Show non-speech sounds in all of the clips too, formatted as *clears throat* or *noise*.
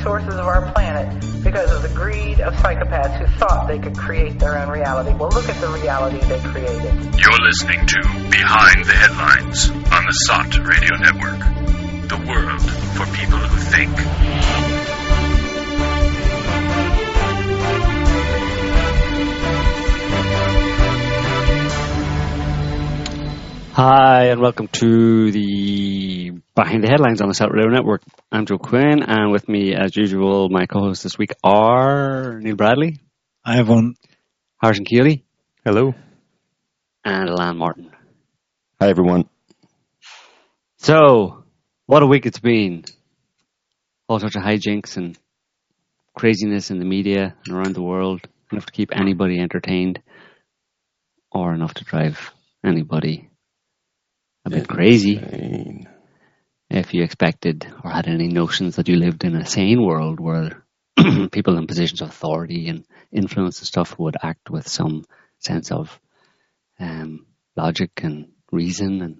resources of our planet because of the greed of psychopaths who thought they could create their own reality. Well, look at the reality they created. You're listening to Behind the Headlines on the SOTT Radio Network. The world for people who think. Hi, and welcome to the Behind the Headlines on the SOTT Radio Network. I'm Joe Quinn, and with me, as usual, my co-hosts this week are Niall Bradley, I have one. Harrison Koehli, Hello. and Elan Martin. Hi, everyone. So, what a week it's been. All sorts of hijinks and craziness in the media and around the world. Enough to keep anybody entertained, or enough to drive anybody a bit crazy. If you expected or had any notions that you lived in a sane world where *clears throat* people in positions of authority and influence and stuff would act with some sense of um, logic and reason and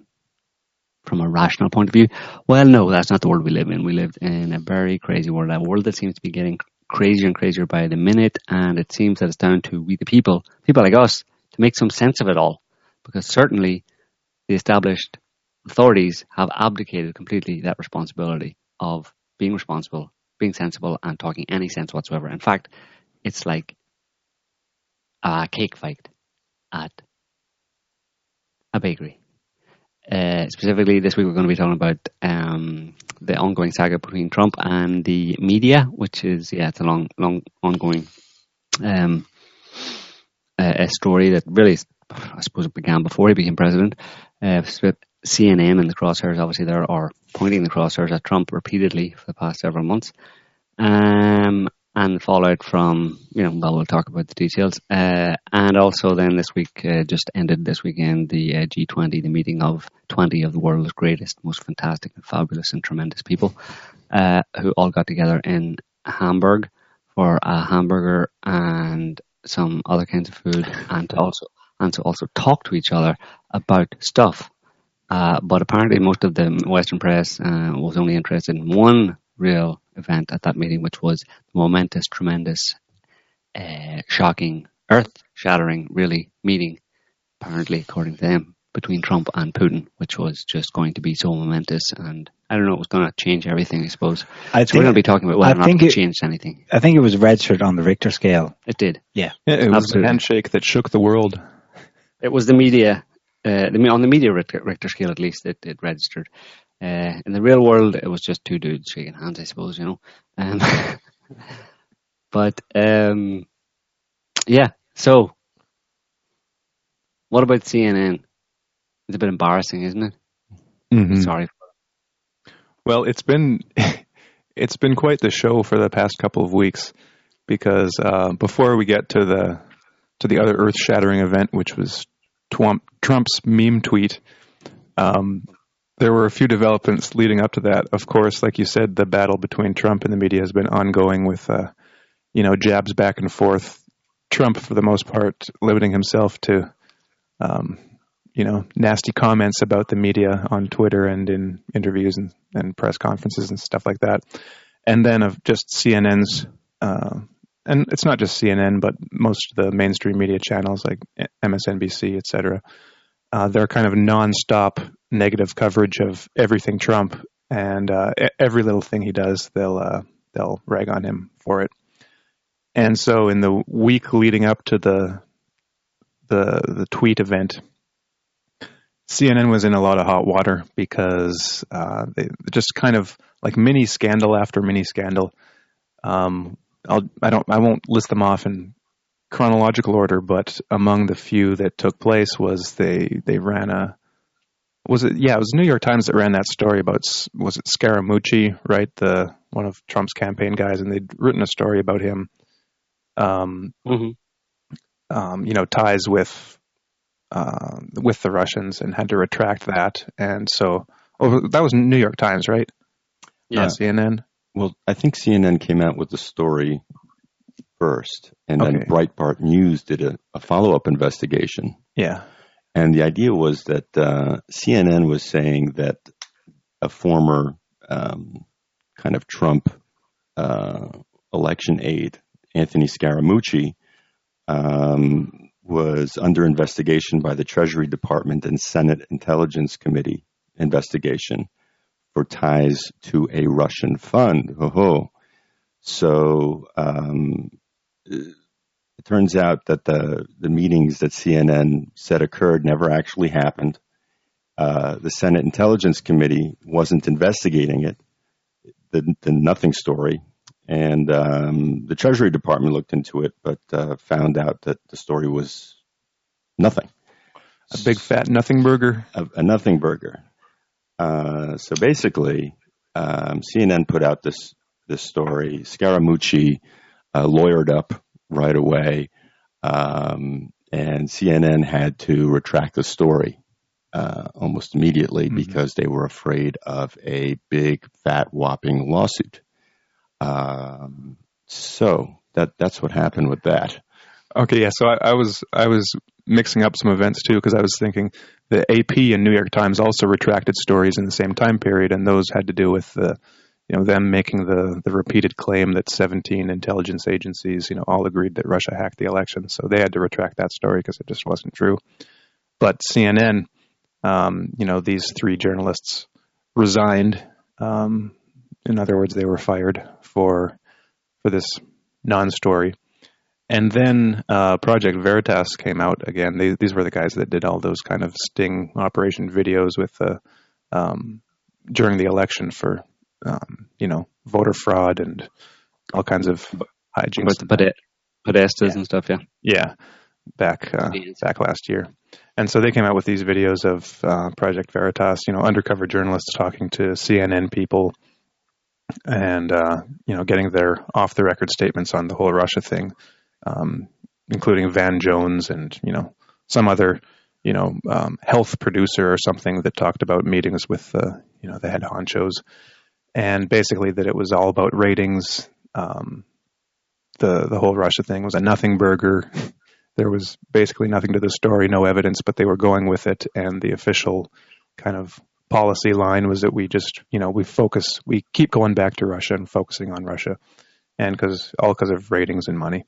from a rational point of view. Well, no, that's not the world we live in. We live in a very crazy world, a world that seems to be getting crazier and crazier by the minute, and it seems that it's down to we the people, people like us, to make some sense of it all. Because certainly the established authorities have abdicated completely that responsibility of being responsible, being sensible, and talking any sense whatsoever. In fact, it's like a cake fight at a bakery. Uh, specifically, this week we're going to be talking about um, the ongoing saga between Trump and the media, which is yeah, it's a long, long, ongoing um, uh, a story that really, I suppose, it began before he became president. Uh, CNN and the crosshairs, obviously, there are pointing the crosshairs at Trump repeatedly for the past several months. Um, and fallout from, you know, well, we'll talk about the details. Uh, and also then this week, uh, just ended this weekend, the uh, G20, the meeting of 20 of the world's greatest, most fantastic and fabulous and tremendous people, uh, who all got together in Hamburg for a hamburger and some other kinds of food and also, and to also talk to each other about stuff. Uh, but apparently most of the Western press uh, was only interested in one real event at that meeting, which was the momentous, tremendous, uh, shocking, earth-shattering, really meeting, apparently according to them, between Trump and Putin, which was just going to be so momentous, and I don't know, it was going to change everything, I suppose. I so we're going to be talking about whether I or not think it it- changed anything. I think it was registered on the Richter scale. It did. Yeah. Yeah, it was Absolutely. a handshake that shook the world. It was the media, uh, the, on the media Richter, scale at least, it, it registered. Uh, in the real world, it was just two dudes shaking hands, I suppose, you know. Um, *laughs* but um, yeah, so what about CNN? It's a bit embarrassing, isn't it? Mhm. Sorry. Well, it's been *laughs* it's been quite the show for the past couple of weeks because uh, before we get to the to the other earth-shattering event, which was Twump, Trump's meme tweet, um, there were a few developments leading up to that. Of course, like you said, the battle between Trump and the media has been ongoing with uh, you know jabs back and forth. Trump, for the most part, limiting himself to um, you know, nasty comments about the media on Twitter and in interviews and, and press conferences and stuff like that. And then of just CNN's, uh, and it's not just CNN, but most of the mainstream media channels like MSNBC, et cetera, uh, they're kind of nonstop negative coverage of everything Trump and uh, every little thing he does, they'll uh, they'll rag on him for it. And so, in the week leading up to the the the tweet event, CNN was in a lot of hot water because uh, they just kind of like mini scandal after mini scandal. Um, I'll, I don't, I won't list them off in chronological order, but among the few that took place was they they ran a was it yeah it was New York Times that ran that story about was it Scaramucci right the one of Trump's campaign guys and they'd written a story about him um, Mm-hmm. um, you know, ties with uh, with the Russians and had to retract that. And so, oh, that was New York Times, right? Yeah. Not CNN. Well, I think CNN came out with the story first, and then Breitbart News did a, a follow up investigation. Yeah. And the idea was that uh, CNN was saying that a former um, kind of Trump uh, election aide, Anthony Scaramucci, um, was under investigation by the Treasury Department and Senate Intelligence Committee investigation for ties to a Russian fund. So um, it turns out that the, the meetings that CNN said occurred never actually happened. Uh, the Senate Intelligence Committee wasn't investigating it, the, the nothing story. And um, the Treasury Department looked into it, but uh, found out that the story was nothing. A big fat nothing burger. A, a nothing burger. Uh, so basically, um, CNN put out this this story. Scaramucci uh, lawyered up right away, um, and CNN had to retract the story uh, almost immediately mm-hmm. because they were afraid of a big, fat, whopping lawsuit. Um, so that that's what happened with that. Okay, yeah. So I, I was I was mixing up some events too because I was thinking the AP and New York Times also retracted stories in the same time period, and those had to do with the you know them making the the repeated claim that 17 intelligence agencies you know all agreed that Russia hacked the election, so they had to retract that story because it just wasn't true. But CNN, um, you know, these three journalists resigned. Um, in other words, they were fired for for this non-story. And then uh, Project Veritas came out again. They, these were the guys that did all those kind of sting operation videos with uh, um, during the election for um, you know, voter fraud and all kinds of hijinks. With the Podestas yeah. and stuff, yeah. Yeah, back uh, back last year. And so they came out with these videos of uh, Project Veritas, you know, undercover journalists talking to CNN people and, uh, you know, getting their off the record statements on the whole Russia thing, um, including Van Jones and, you know, some other, you know, um, health producer or something that talked about meetings with, uh, you know, the head honchos and basically that it was all about ratings. Um, the the whole Russia thing was a nothing burger. *laughs* there was basically nothing to the story, no evidence, but they were going with it, and the official kind of policy line was that we just you know we focus we keep going back to Russia and focusing on Russia, and because all because of ratings and money.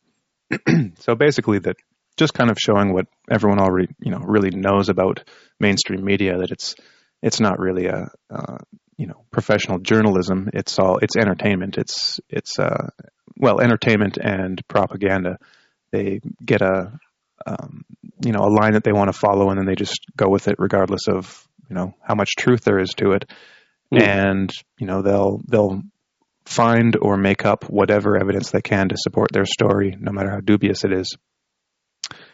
*clears throat* so basically that just kind of showing what everyone already you know really knows about mainstream media that it's it's not really a uh, you know professional journalism. It's all it's entertainment. It's it's uh, well entertainment and propaganda. They get a um, you know a line that they want to follow, and then they just go with it regardless of you know how much truth there is to it. Mm. And you know they'll they'll find or make up whatever evidence they can to support their story, no matter how dubious it is.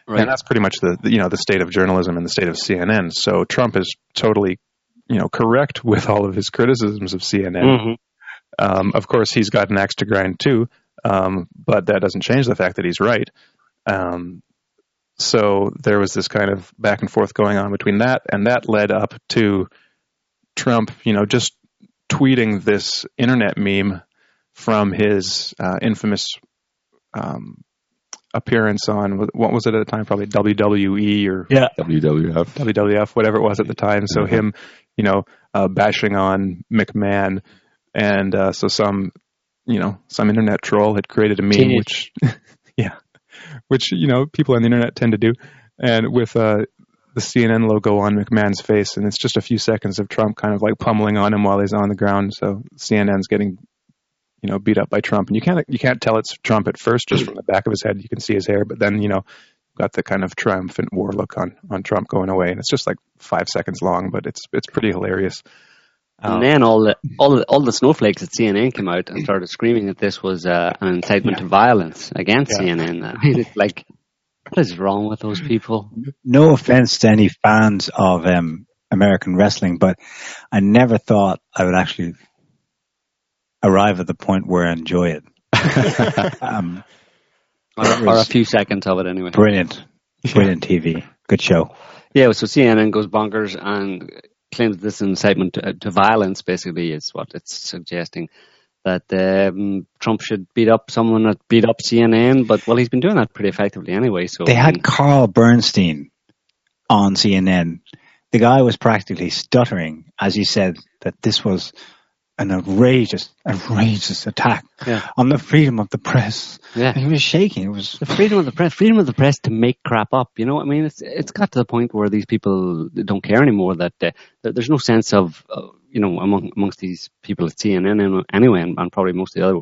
Right. And that's pretty much the, you know the state of journalism and the state of CNN. So Trump is totally you know correct *laughs* with all of his criticisms of CNN. Mm-hmm. Um, of course, he's got an axe to grind too, um, but that doesn't change the fact that he's right. Um, so there was this kind of back and forth going on between that, and that led up to Trump, you know, just tweeting this internet meme from his uh, infamous um, appearance on what was it at the time? Probably WWE or yeah. WWF, WWF, whatever it was at the time. So mm-hmm. him, you know, uh, bashing on McMahon, and uh, so some, you know, some internet troll had created a meme, Teenage. which, *laughs* yeah, which you know people on the internet tend to do, and with uh, the CNN logo on McMahon's face, and it's just a few seconds of Trump kind of like pummeling on him while he's on the ground. So CNN's getting you know, beat up by Trump. And you can't you can't tell it's Trump at first just from the back of his head. You can see his hair, but then you know, got the kind of triumphant war look on on Trump going away, and it's just like five seconds long, but it's it's pretty hilarious. Um, and then all the all the all the snowflakes at CNN came out and started screaming that this was uh, an incitement yeah. to violence against yeah. CNN. I mean, *laughs* it's like, what is wrong with those people? No offense to any fans of um, American wrestling, but I never thought I would actually arrive at the point where I enjoy it. *laughs* um, or, or, a few seconds of it anyway. Brilliant. Brilliant TV. Good show. Yeah, so CNN goes bonkers and claims this incitement to, to violence basically is what it's suggesting. That um, Trump should beat up someone that beat up CNN, but well, he's been doing that pretty effectively anyway. So they had Carl Bernstein on CNN, the guy was practically stuttering as he said that this was an outrageous, outrageous attack Yeah. on the freedom of the press. Yeah. He was shaking. It was the freedom of the press, freedom of the press to make crap up. You know, I mean, it's it's got to the point where these people don't care anymore. That uh, that there's no sense of, uh, you know, among amongst these people at CNN and- anyway, and, and probably most of the other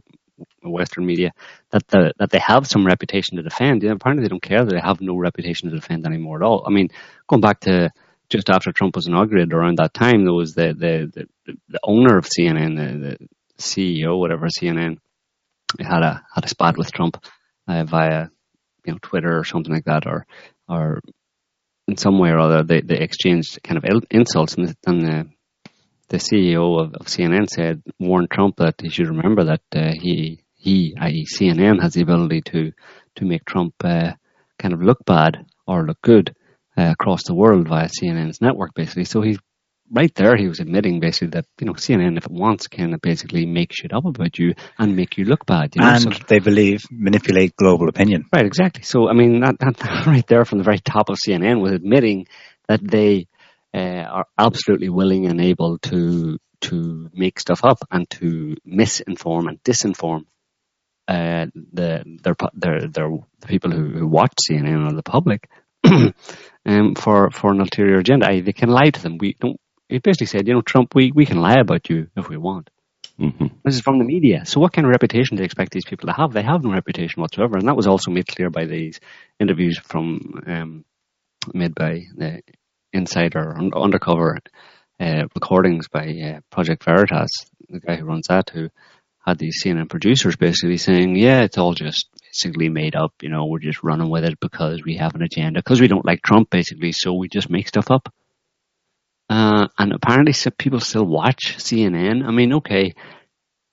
Western media, that the that they have some reputation to defend. You know, apparently they don't care that they have no reputation to defend anymore at all. I mean, going back to just after Trump was inaugurated, around that time, there was the the the, the owner of CNN, the, the CEO, whatever CNN, had a had a spat with Trump uh, via you know Twitter or something like that, or or in some way or other they, they exchanged kind of insults, and, the, and the the CEO of, of CNN said warned Trump that he should remember that uh, he he i.e. CNN has the ability to to make Trump uh, kind of look bad or look good uh, across the world via CNN's network, basically. So he's right there he was admitting basically that you know CNN if it wants can basically make shit up about you and make you look bad. You know? and So- they believe manipulate global opinion. Right, exactly. So, I mean, that, that *laughs* right there from the very top of CNN was admitting that they uh, are absolutely willing and able to to make stuff up and to misinform and disinform uh, the their their their the people who, who watch CNN or the public *clears throat* um, for for an ulterior agenda. I, they can lie to them. We don't. He basically said, you know, Trump, we, we can lie about you if we want. hmm This is from the media. So what kind of reputation do you expect these people to have? They have no reputation whatsoever. And that was also made clear by these interviews from um, made by the insider un- undercover uh, recordings by uh, Project Veritas, the guy who runs that, who had these CNN producers basically saying, "Yeah, it's all just basically made up. You know, we're just running with it because we have an agenda, because we don't like Trump, basically. So we just make stuff up." Uh, and apparently, so people still watch CNN. I mean, okay,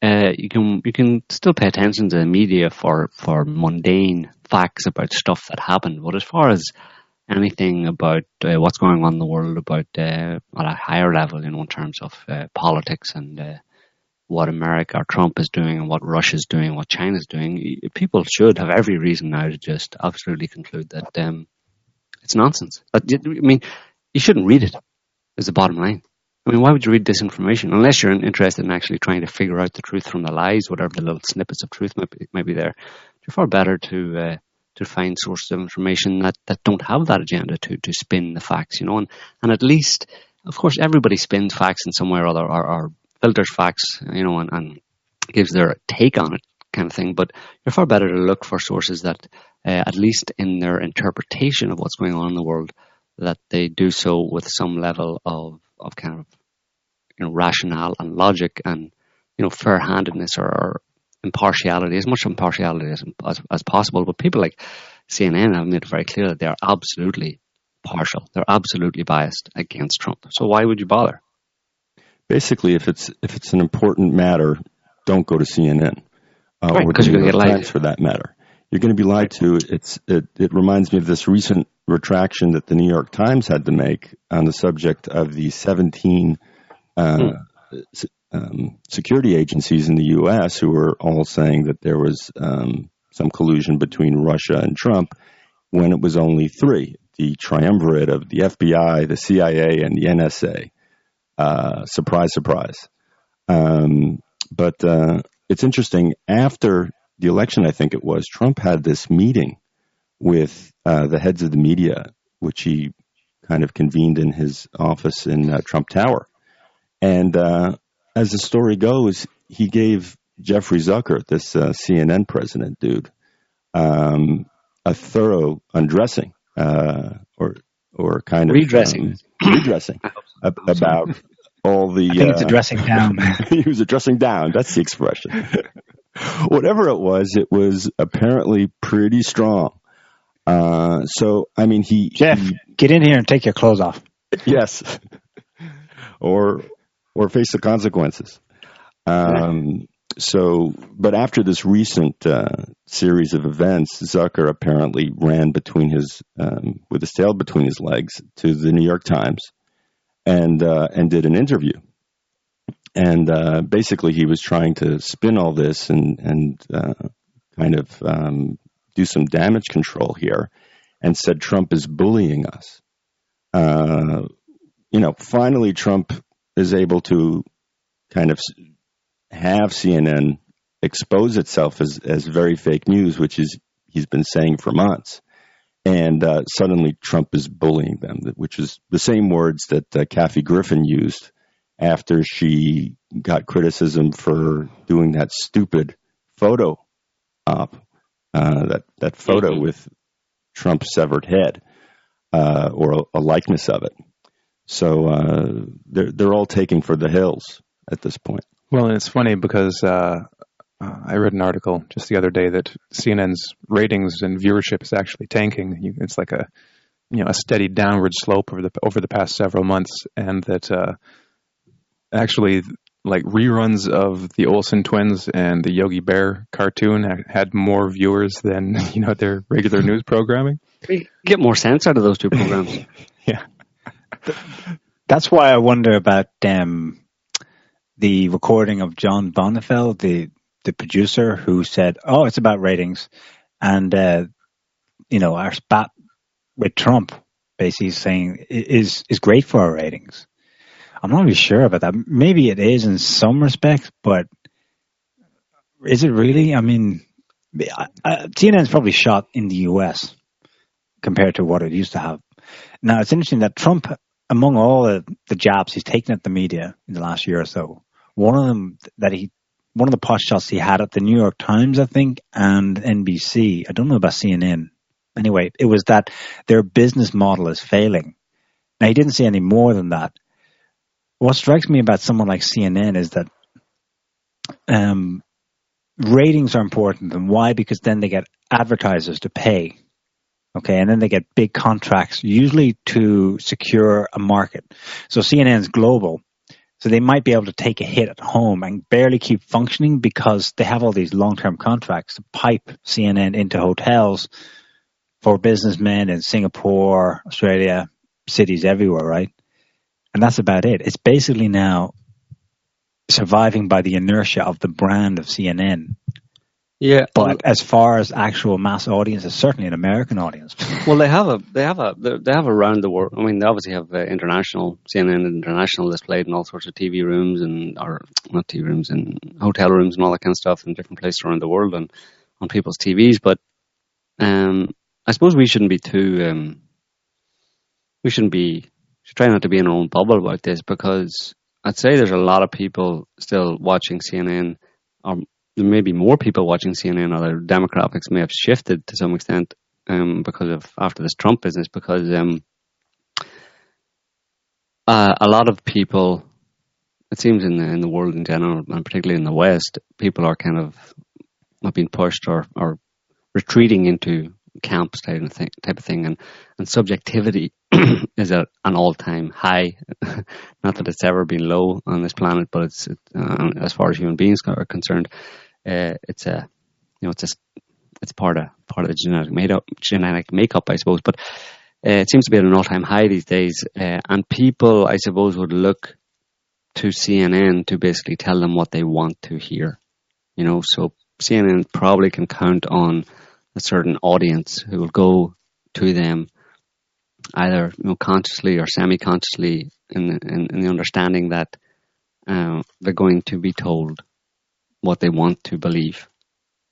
uh, you can you can still pay attention to the media for for mundane facts about stuff that happened, but as far as anything about uh, what's going on in the world about uh, at a higher level, you know, in terms of uh, politics and uh, what America or Trump is doing and what Russia's doing, what China's doing, people should have every reason now to just absolutely conclude that um, it's nonsense. Y- I mean, you shouldn't read it. Is the bottom line. I mean, why would you read disinformation unless you're interested in actually trying to figure out the truth from the lies, whatever the little snippets of truth might be, might be there? You're far better to uh, to find sources of information that, that don't have that agenda to to spin the facts, you know, and, and at least, of course, everybody spins facts in some way or other, or, or filters facts, you know, and, and gives their take on it, kind of thing. But you're far better to look for sources that, uh, at least in their interpretation of what's going on in the world, that they do so with some level of, of kind of you know rationale and logic and you know fair-handedness or, or impartiality, as much impartiality as, as as possible. But people like CNN have made it very clear that they are absolutely partial. They're absolutely biased against Trump. So why would you bother? Basically, if it's if it's an important matter, don't go to CNN. Uh, Right, or the New York Times for that matter. You're going to be lied to. It's it, it reminds me of this recent retraction that the New York Times had to make on the subject of the 17 uh, s- um, security agencies in the U.S. who were all saying that there was um, some collusion between Russia and Trump, when it was only three: the triumvirate of the FBI, the CIA, and the NSA. Uh, surprise, surprise. Um, but uh, it's interesting. After the election, I think it was, Trump had this meeting with uh, the heads of the media, which he kind of convened in his office in uh, Trump Tower. And uh, as the story goes, he gave Jeffrey Zucker, this uh, CNN president dude, um, a thorough undressing or or kind of Redressing. um, *clears throat* redressing ab- about all the. I think it's uh, *laughs* a dressing down. he was addressing down. That's the expression. *laughs* Whatever it was, it was apparently pretty strong. Uh, so, I mean, he, Jeff, he- get in here and take your clothes off. *laughs* yes, or or face the consequences. Um, so, but after this recent uh, series of events, Zucker apparently ran between his um, with his tail between his legs to the New York Times and uh, and did an interview. And uh, basically, he was trying to spin all this and and uh, kind of um, do some damage control here, and said Trump is bullying us. uh, you know, finally Trump is able to kind of have CNN expose itself as, as very fake news, which is he's been saying for months. And uh, suddenly Trump is bullying them, which is the same words that uh, Kathy Griffin used after she got criticism for doing that stupid photo op, uh, that that photo mm-hmm. with Trump's severed head uh, or a, a, likeness of it. So uh, they're they're all taking for the hills at this point. Well, and it's funny because uh, uh, I read an article just the other day that CNN's ratings and viewership is actually tanking. It's like a you know a steady downward slope over the over the past several months, and that uh, actually like reruns of the Olsen twins and the Yogi Bear cartoon had more viewers than *laughs* you know their regular news programming. We get more sense out of those two programs. *laughs* yeah, that's why I wonder about um, the recording of John Bonifield, the the producer, who said, "Oh, it's about ratings," and uh, you know our spat with Trump, basically saying is is great for our ratings. I'm not really sure about that. Maybe it is in some respects, but is it really? I mean, CNN is probably shot in the US compared to what it used to have. Now, it's interesting that Trump, among all the, the jabs he's taken at the media in the last year or so, one of them that he, one of the pot shots he had at the New York Times, I think, and NBC, I don't know about CNN. Anyway, it was that their business model is failing. Now, he didn't say any more than that what strikes me about someone like CNN is that um, ratings are important. And why? Because then they get advertisers to pay. Okay, and then they get big contracts, usually to secure a market. So CNN's global. So they might be able to take a hit at home and barely keep functioning because they have all these long-term contracts to pipe CNN into hotels for businessmen in Singapore, Australia, cities everywhere, right? And that's about it. It's basically now surviving by the inertia of the brand of CNN. Yeah, but as far as actual mass audience, it's certainly an American audience. *laughs* well, they have a they have a they have around the world. I mean, they obviously have uh, international CNN international displayed in all sorts of TV rooms and or not TV rooms and hotel rooms and all that kind of stuff in different places around the world and on people's TVs. But um, I suppose we shouldn't be too um, we shouldn't be should try not to be in our own bubble about this because I'd say there's a lot of people still watching CNN, or there may be more people watching CNN, or their demographics may have shifted to some extent um, because of after this Trump business. Because um, uh, a lot of people, it seems in the in the world in general, and particularly in the West, people are kind of not being pushed or or retreating into camps type of thing, type of thing, and and subjectivity *clears throat* is at an all time high. *laughs* Not that it's ever been low on this planet, but it's uh, as far as human beings are concerned, uh, it's a you know it's a it's part of part of the genetic makeup, genetic makeup, I suppose. But uh, it seems to be at an all time high these days, uh, and people, I suppose, would look to CNN to basically tell them what they want to hear. You know, so CNN probably can count on a certain audience who will go to them either you know, consciously or semi-consciously in, in, in the understanding that uh, they're going to be told what they want to believe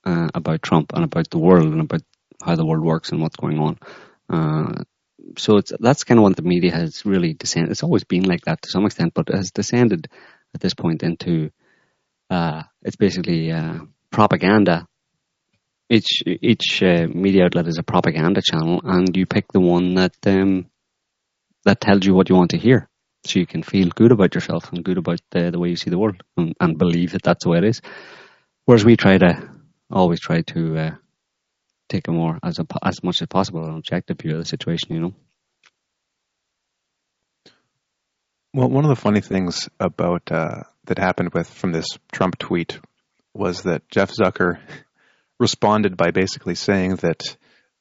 uh, about Trump and about the world and about how the world works and what's going on. Uh, so that's kind of what the media has really descended. It's always been like that to some extent, but it has descended at this point into uh, it's basically uh, propaganda each each uh, media outlet is a propaganda channel, and you pick the one that um, that tells you what you want to hear, so you can feel good about yourself and good about the, the way you see the world, and, and believe that that's the way it is. Whereas we try to always try to uh, take a more as a, as much as possible an objective view of the situation. You know. Well, one of the funny things about uh, that happened with from this Trump tweet was that Jeff Zucker *laughs* responded by basically saying that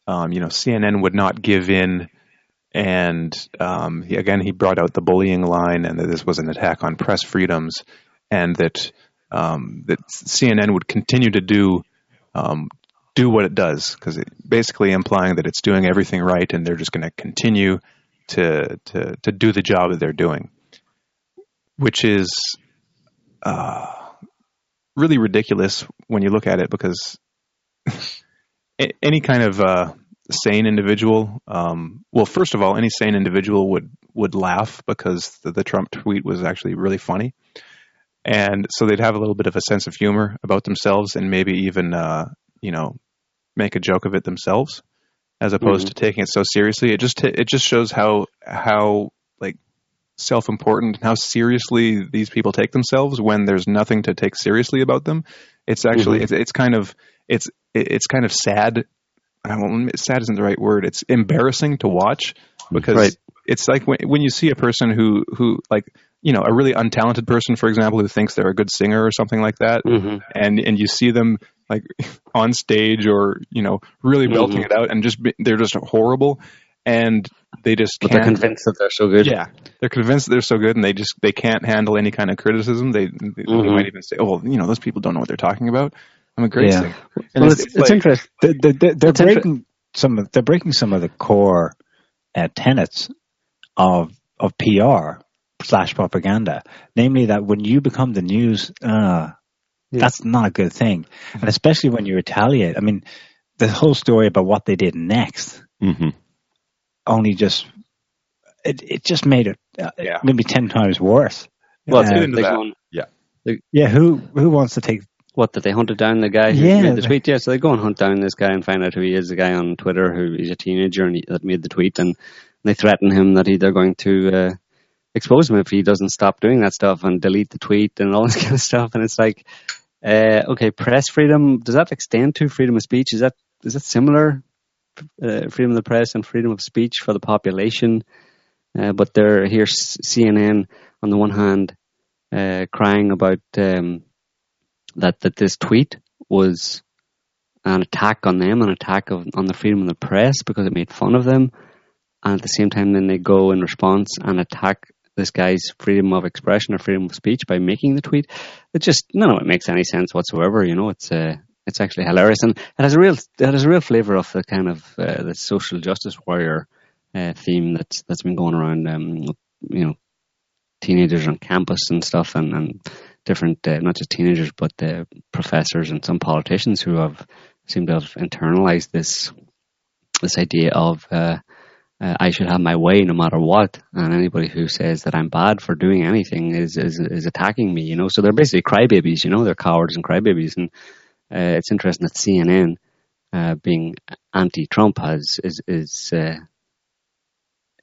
um, you know CNN would not give in, and um, he, again he brought out the bullying line, and that this was an attack on press freedoms, and that um, that CNN would continue to do um, do what it does, because basically implying that it's doing everything right, and they're just going to continue to to to do the job that they're doing, which is uh, really ridiculous when you look at it because *laughs* any kind of uh, sane individual, um, well, first of all, any sane individual would would laugh because the, the Trump tweet was actually really funny, and so they'd have a little bit of a sense of humor about themselves and maybe even uh, you know make a joke of it themselves as opposed mm-hmm. to taking it so seriously. It just t- it just shows how how like self-important and how seriously these people take themselves when there's nothing to take seriously about them. It's actually mm-hmm. it's, it's kind of it's it's kind of sad. I don't, sad isn't the right word. It's embarrassing to watch because right. it's like when when you see a person who who like you know a really untalented person, for example, who thinks they're a good singer or something like that, mm-hmm. and and you see them like *laughs* on stage or you know really mm-hmm. belting it out and just be, they're just horrible and they just but they're convinced that they're so good. Yeah, they're convinced that they're so good, and they just they can't handle any kind of criticism. They, they, mm-hmm. they might even say, "Oh, well, you know, those people don't know what they're talking about." I'm a great yeah. singer. And well, it's, it's, it's like, interesting. They're, they're, they're breaking inter- some of they're breaking some of the core uh, tenets of of PR slash propaganda, namely that when you become the news, uh, yeah. That's not a good thing. And especially when you retaliate. I mean, the whole story about what they did next mm-hmm. only just, it, it just made it uh, yeah. maybe 10 times worse. Well, uh, into that. yeah. yeah, who who wants to take what that they hunted down the guy who yeah, made the tweet? Yeah, so they go and hunt down this guy and find out who he is. The guy on Twitter who is a teenager and he, that made the tweet, and they threaten him that he, they're going to uh, expose him if he doesn't stop doing that stuff and delete the tweet and all *laughs* this kind of stuff. And it's like, uh, okay, press freedom does that extend to freedom of speech? Is that is that similar? Uh, freedom of the press and freedom of speech for the population, uh, but they're here CNN on the one hand uh, crying about um, that that this tweet was an attack on them, an attack of, on the freedom of the press because it made fun of them, and at the same time, then they go in response and attack this guy's freedom of expression or freedom of speech by making the tweet. It just none of it makes any sense whatsoever. You know, it's uh, it's actually hilarious and it has a real it has a real flavor of the kind of uh, the social justice warrior uh, theme that's that's been going around. Um, you know, teenagers on campus and stuff, and and different uh, not just teenagers but the professors and some politicians who have seem to have internalized this this idea of uh, uh, I should have my way no matter what. And anybody who says that I'm bad for doing anything is, is, is attacking me, you know. So they're basically crybabies, you know, they're cowards and crybabies. And uh, it's interesting that CNN, uh, being anti-Trump, has is is uh,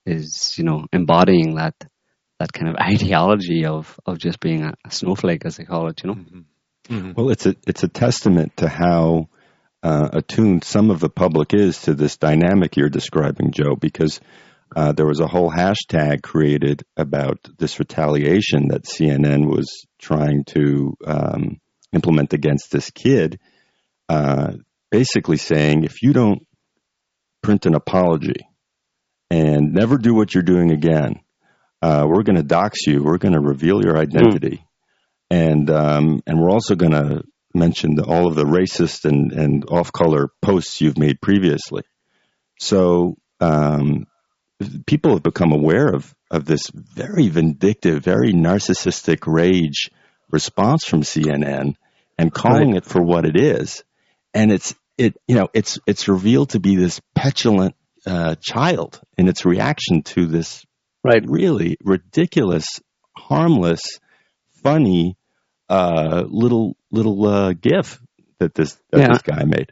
is you know embodying that that kind of *laughs* ideology of of just being a, a snowflake, as they call it, you know. Mm-hmm. Mm-hmm. Well, it's a it's a testament to how uh, attuned some of the public is to this dynamic you're describing, Joe, because uh, there was a whole hashtag created about this retaliation that CNN was trying to um, implement against this kid, uh, basically saying if you don't print an apology and never do what you're doing again, uh, we're going to dox you. We're going to reveal your identity. Mm. And um, and we're also going to mentioned all of the racist and, and off color posts you've made previously. So um, people have become aware of, of this very vindictive, very narcissistic rage response from CNN and calling right. it for what it is. And it's it you know it's it's revealed to be this petulant uh, child in its reaction to this right really ridiculous, harmless, funny uh, little little uh, GIF that this that yeah. this guy made.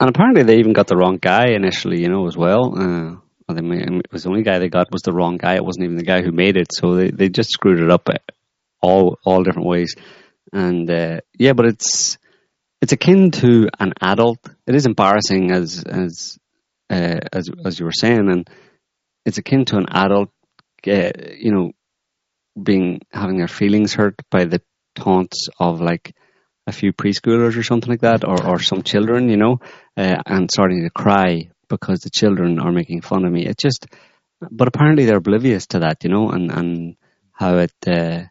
And apparently, they even got the wrong guy initially, you know, as well. Uh, it was the only guy they got was the wrong guy. It wasn't even the guy who made it, so they, they just screwed it up all all different ways. And uh, yeah, but it's it's akin to an adult. It is embarrassing, as as uh, as as you were saying, and it's akin to an adult, you know, being having their feelings hurt by the taunts of like a few preschoolers or something like that, or, or some children, you know, uh, and starting to cry because the children are making fun of me. It just, but apparently they're oblivious to that, you know, and, and how it, uh,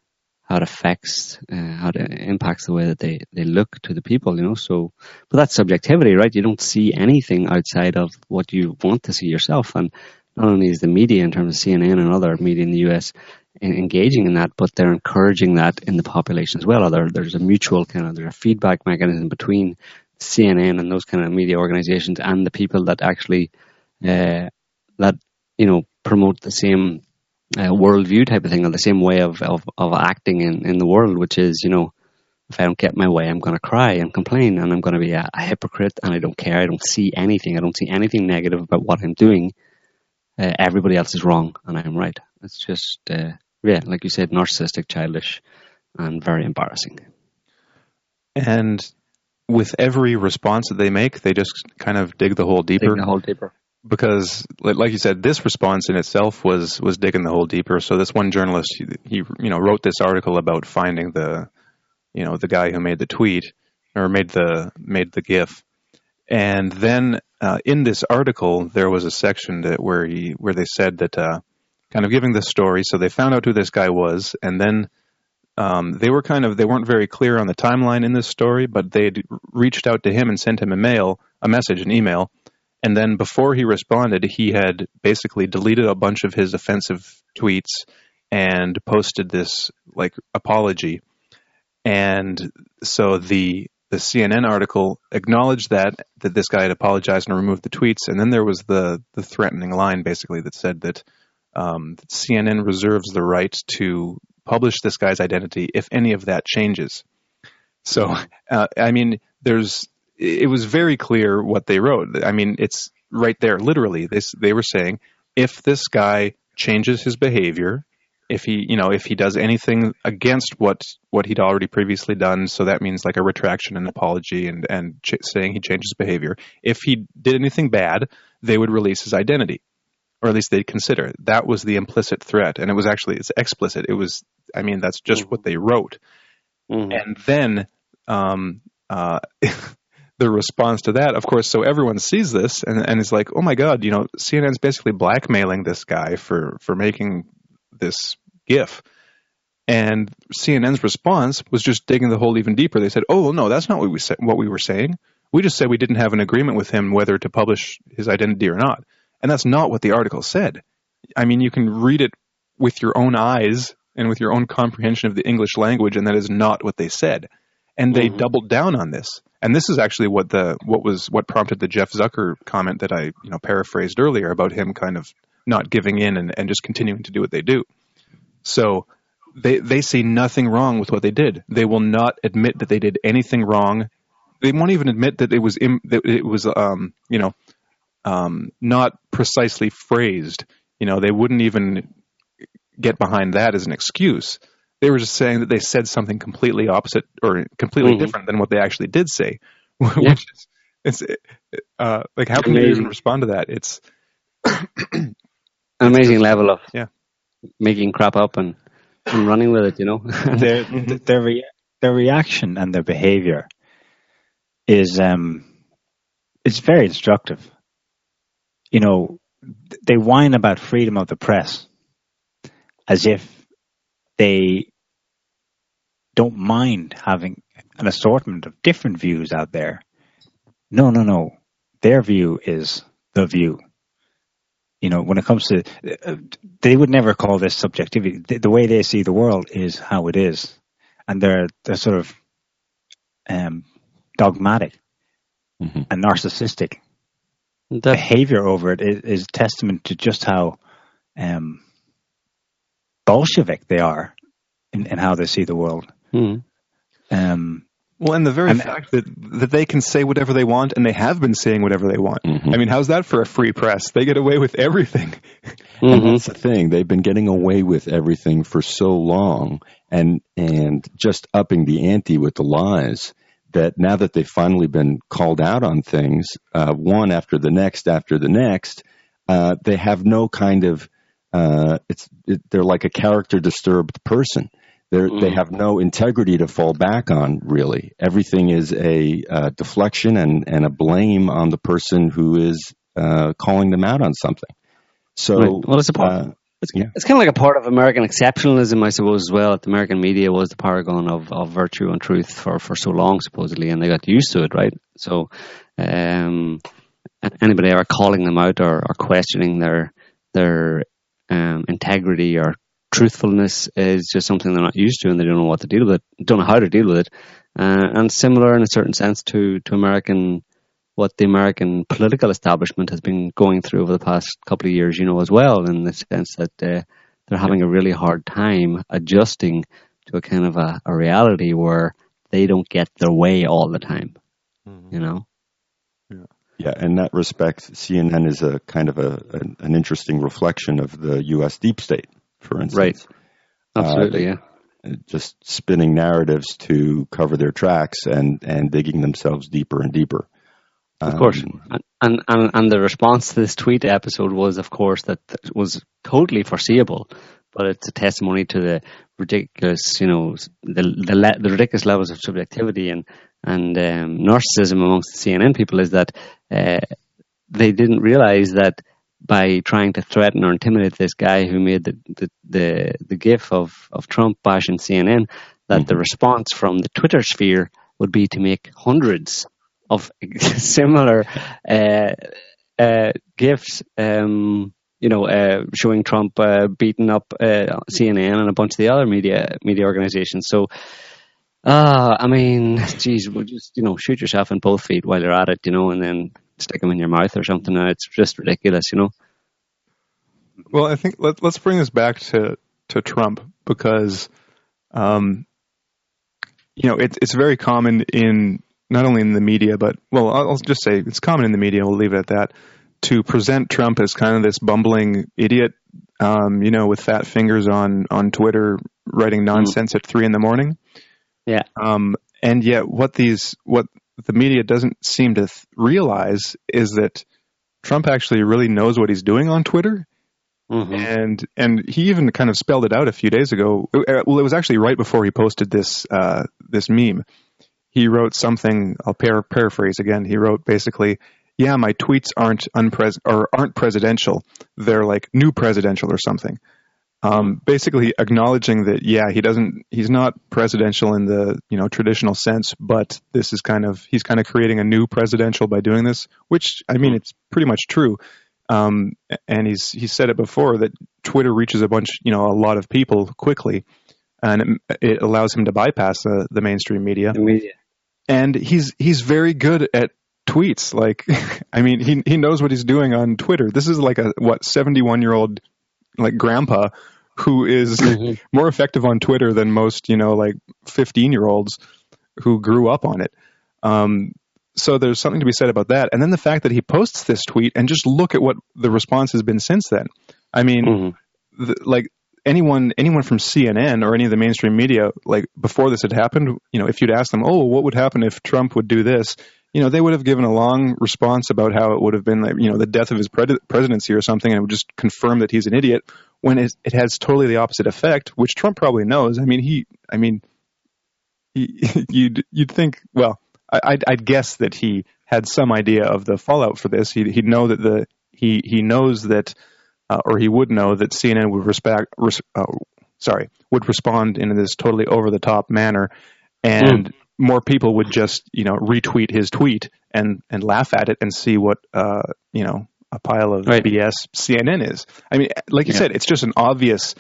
how it affects, uh, how it impacts the way that they, they look to the people, you know. So, but that's subjectivity, right? You don't see anything outside of what you want to see yourself. And not only is the media in terms of CNN and other media in the US engaging in that, but they're encouraging that in the population as well. There, there's a mutual kind of there's a feedback mechanism between CNN and those kind of media organizations and the people that actually uh, that you know promote the same uh, worldview type of thing or the same way of, of, of acting in, in the world, which is you know if I don't get my way, I'm going to cry and complain, and I'm going to be a, a, hypocrite, and I don't care. I don't see anything. I don't see anything negative about what I'm doing. Uh, everybody else is wrong, and I'm right. It's just, uh, yeah, like you said, narcissistic, childish, and very embarrassing. And with every response that they make, they just kind of dig the hole deeper. Dig the hole deeper. Because, like you said, this response in itself was was digging the hole deeper. So this one journalist, he, he you know wrote this article about finding the you know the guy who made the tweet or made the made the GIF. And then uh, in this article, there was a section that where he where they said that uh, kind of giving the story. So they found out who this guy was, and then um, they were kind of they weren't very clear on the timeline in this story, but they had reached out to him and sent him a mail, a message, an email, and then before he responded, he had basically deleted a bunch of his offensive tweets and posted this like apology and so the the CNN article acknowledged that that this guy had apologized and removed the tweets, and then there was the the threatening line basically that said that, um, that CNN reserves the right to publish this guy's identity if any of that changes. So, uh, I mean, there's it was very clear what they wrote. I mean, it's right there, literally. They they were saying if this guy changes his behavior if he you know if he does anything against what what he'd already previously done so that means like a retraction and apology and and ch- saying he changes his behavior if he did anything bad they would release his identity or at least they'd consider it. that was the implicit threat and it was actually it's explicit it was i mean that's just mm-hmm. what they wrote mm-hmm. and then um uh *laughs* the response to that, of course, so everyone sees this and, and is like, oh my God, you know, CNN's basically blackmailing this guy for, for making this GIF. And CNN's response was just digging the hole even deeper. They said, "Oh no, that's not what we said. What we were saying. We just said we didn't have an agreement with him whether to publish his identity or not." And that's not what the article said. I mean, you can read it with your own eyes and with your own comprehension of the English language, and that is not what they said. And they mm-hmm. doubled down on this. And this is actually what the what was what prompted the Jeff Zucker comment that I you know paraphrased earlier about him kind of not giving in and, and just continuing to do what they do. So they they see nothing wrong with what they did. They will not admit that they did anything wrong. They won't even admit that it was Im, that it was um, you know um, not precisely phrased. You know, they wouldn't even get behind that as an excuse. They were just saying that they said something completely opposite or completely mm-hmm. different than what they actually did say. *laughs* Which yeah. is, it's uh, like how can you even respond to that? It's an *clears throat* amazing level of yeah making crap up and, and running with it, you know. *laughs* their their re- their reaction and their behavior is um it's very instructive. You know, they whine about freedom of the press as if they don't mind having an assortment of different views out there. No, no, no. Their view is the view you know, when it comes to, they would never call this subjectivity. The, the way they see the world is how it is, and they're they're sort of um, dogmatic mm-hmm. and narcissistic. The behavior over it is, is testament to just how um, Bolshevik they are in, in, how they see the world. Mm. Um, well, and the very and, fact that that they can say whatever they want, and they have been saying whatever they want. Mm-hmm. I mean, how's that for a free press? They get away with everything. Mm-hmm. And that's the thing; they've been getting away with everything for so long, and and just upping the ante with the lies. That now that they've finally been called out on things, uh, one after the next after the next, uh, they have no kind of. Uh, it's it, they're like a character disturbed person mm. They have no integrity to fall back on, really. Everything is a uh, deflection and, and a blame on the person who is uh, calling them out on something. So, right. well, it's a part. Uh, it's, yeah. it's kind of like a part of American exceptionalism, I suppose, as well. The American media was the paragon of, of virtue and truth for, for so long, supposedly, and they got used to it, right? So, um, anybody ever calling them out or, or questioning their their um, integrity or truthfulness is just something they're not used to, and they don't know what to deal with it, don't know how to deal with it. Uh, and similar in a certain sense to to American what the American political establishment has been going through over the past couple of years, you know, as well, in the sense that uh, they're having a really hard time adjusting to a kind of a, a reality where they don't get their way all the time, mm-hmm. you know. Yeah, in that respect, CNN is a kind of a an, an interesting reflection of the U.S. deep state, for instance. Right. Absolutely. Uh, yeah. Just spinning narratives to cover their tracks and and digging themselves deeper and deeper. Of course, um, and, and and the response to this tweet episode was, of course, that was totally foreseeable, but it's a testimony to the ridiculous, you know, the the, the ridiculous levels of subjectivity and and um, narcissism amongst the CNN people is that uh, they didn't realize that by trying to threaten or intimidate this guy who made the the the, the gif of of Trump bashing CNN, that mm-hmm. the response from the Twitter sphere would be to make hundreds of *laughs* similar uh, uh, gifs. Um, you know, uh, showing Trump uh, beating up uh, CNN and a bunch of the other media media organizations. So, uh, I mean, *laughs* geez, we'll just you know shoot yourself in both feet while you're at it, you know, and then stick them in your mouth or something. It's just ridiculous, you know. Well, I think let, us bring this back to to Trump because, um, you know, it's it's very common in not only in the media, but well, I'll just say it's common in the media. We'll leave it at that to present Trump as kind of this bumbling idiot, um, you know, with fat fingers on on Twitter, writing mm-hmm. nonsense mm. at three in the morning. Yeah. Um, and yet, what these what the media doesn't seem to th- realize is that Trump actually really knows what he's doing on Twitter. Mm-hmm. And and he even kind of spelled it out a few days ago. Well, it was actually right before he posted this uh, this meme. He wrote something. I'll par- paraphrase again. He wrote basically, yeah, my tweets aren't unpres or aren't presidential. They're like new presidential or something. Um, basically acknowledging that yeah, he doesn't, he's not presidential in the you know traditional sense, but this is kind of he's kind of creating a new presidential by doing this, which I mean it's pretty much true. Um, and he's he said it before that Twitter reaches a bunch, you know, a lot of people quickly, and it, it allows him to bypass the, the mainstream media. The media. And he's he's very good at tweets. Like, *laughs* I mean, he he knows what he's doing on Twitter. This is like a what seventy one year old like grandpa who is mm-hmm. *laughs* more effective on Twitter than most you know like fifteen year olds who grew up on it. Um, so there's something to be said about that. And then the fact that he posts this tweet and just look at what the response has been since then. I mean, mm-hmm. the, like anyone anyone from CNN or any of the mainstream media, like before this had happened, you know, if you'd asked them, oh, what would happen if Trump would do this? You know, they would have given a long response about how it would have been, you know, the death of his presidency or something, and it would just confirm that he's an idiot. When it, it has totally the opposite effect, which Trump probably knows. I mean, he, I mean, he, *laughs* you'd you'd think, well, I, I'd, I'd guess that he had some idea of the fallout for this. He he'd know that the he he knows that, uh, or he would know that CNN would respect, res, uh, sorry, would respond in this totally over the top manner, and. Mm more people would just you know retweet his tweet and and laugh at it and see what uh, you know a pile of right. BS CNN is. I mean, like you yeah. said, it's just an obvious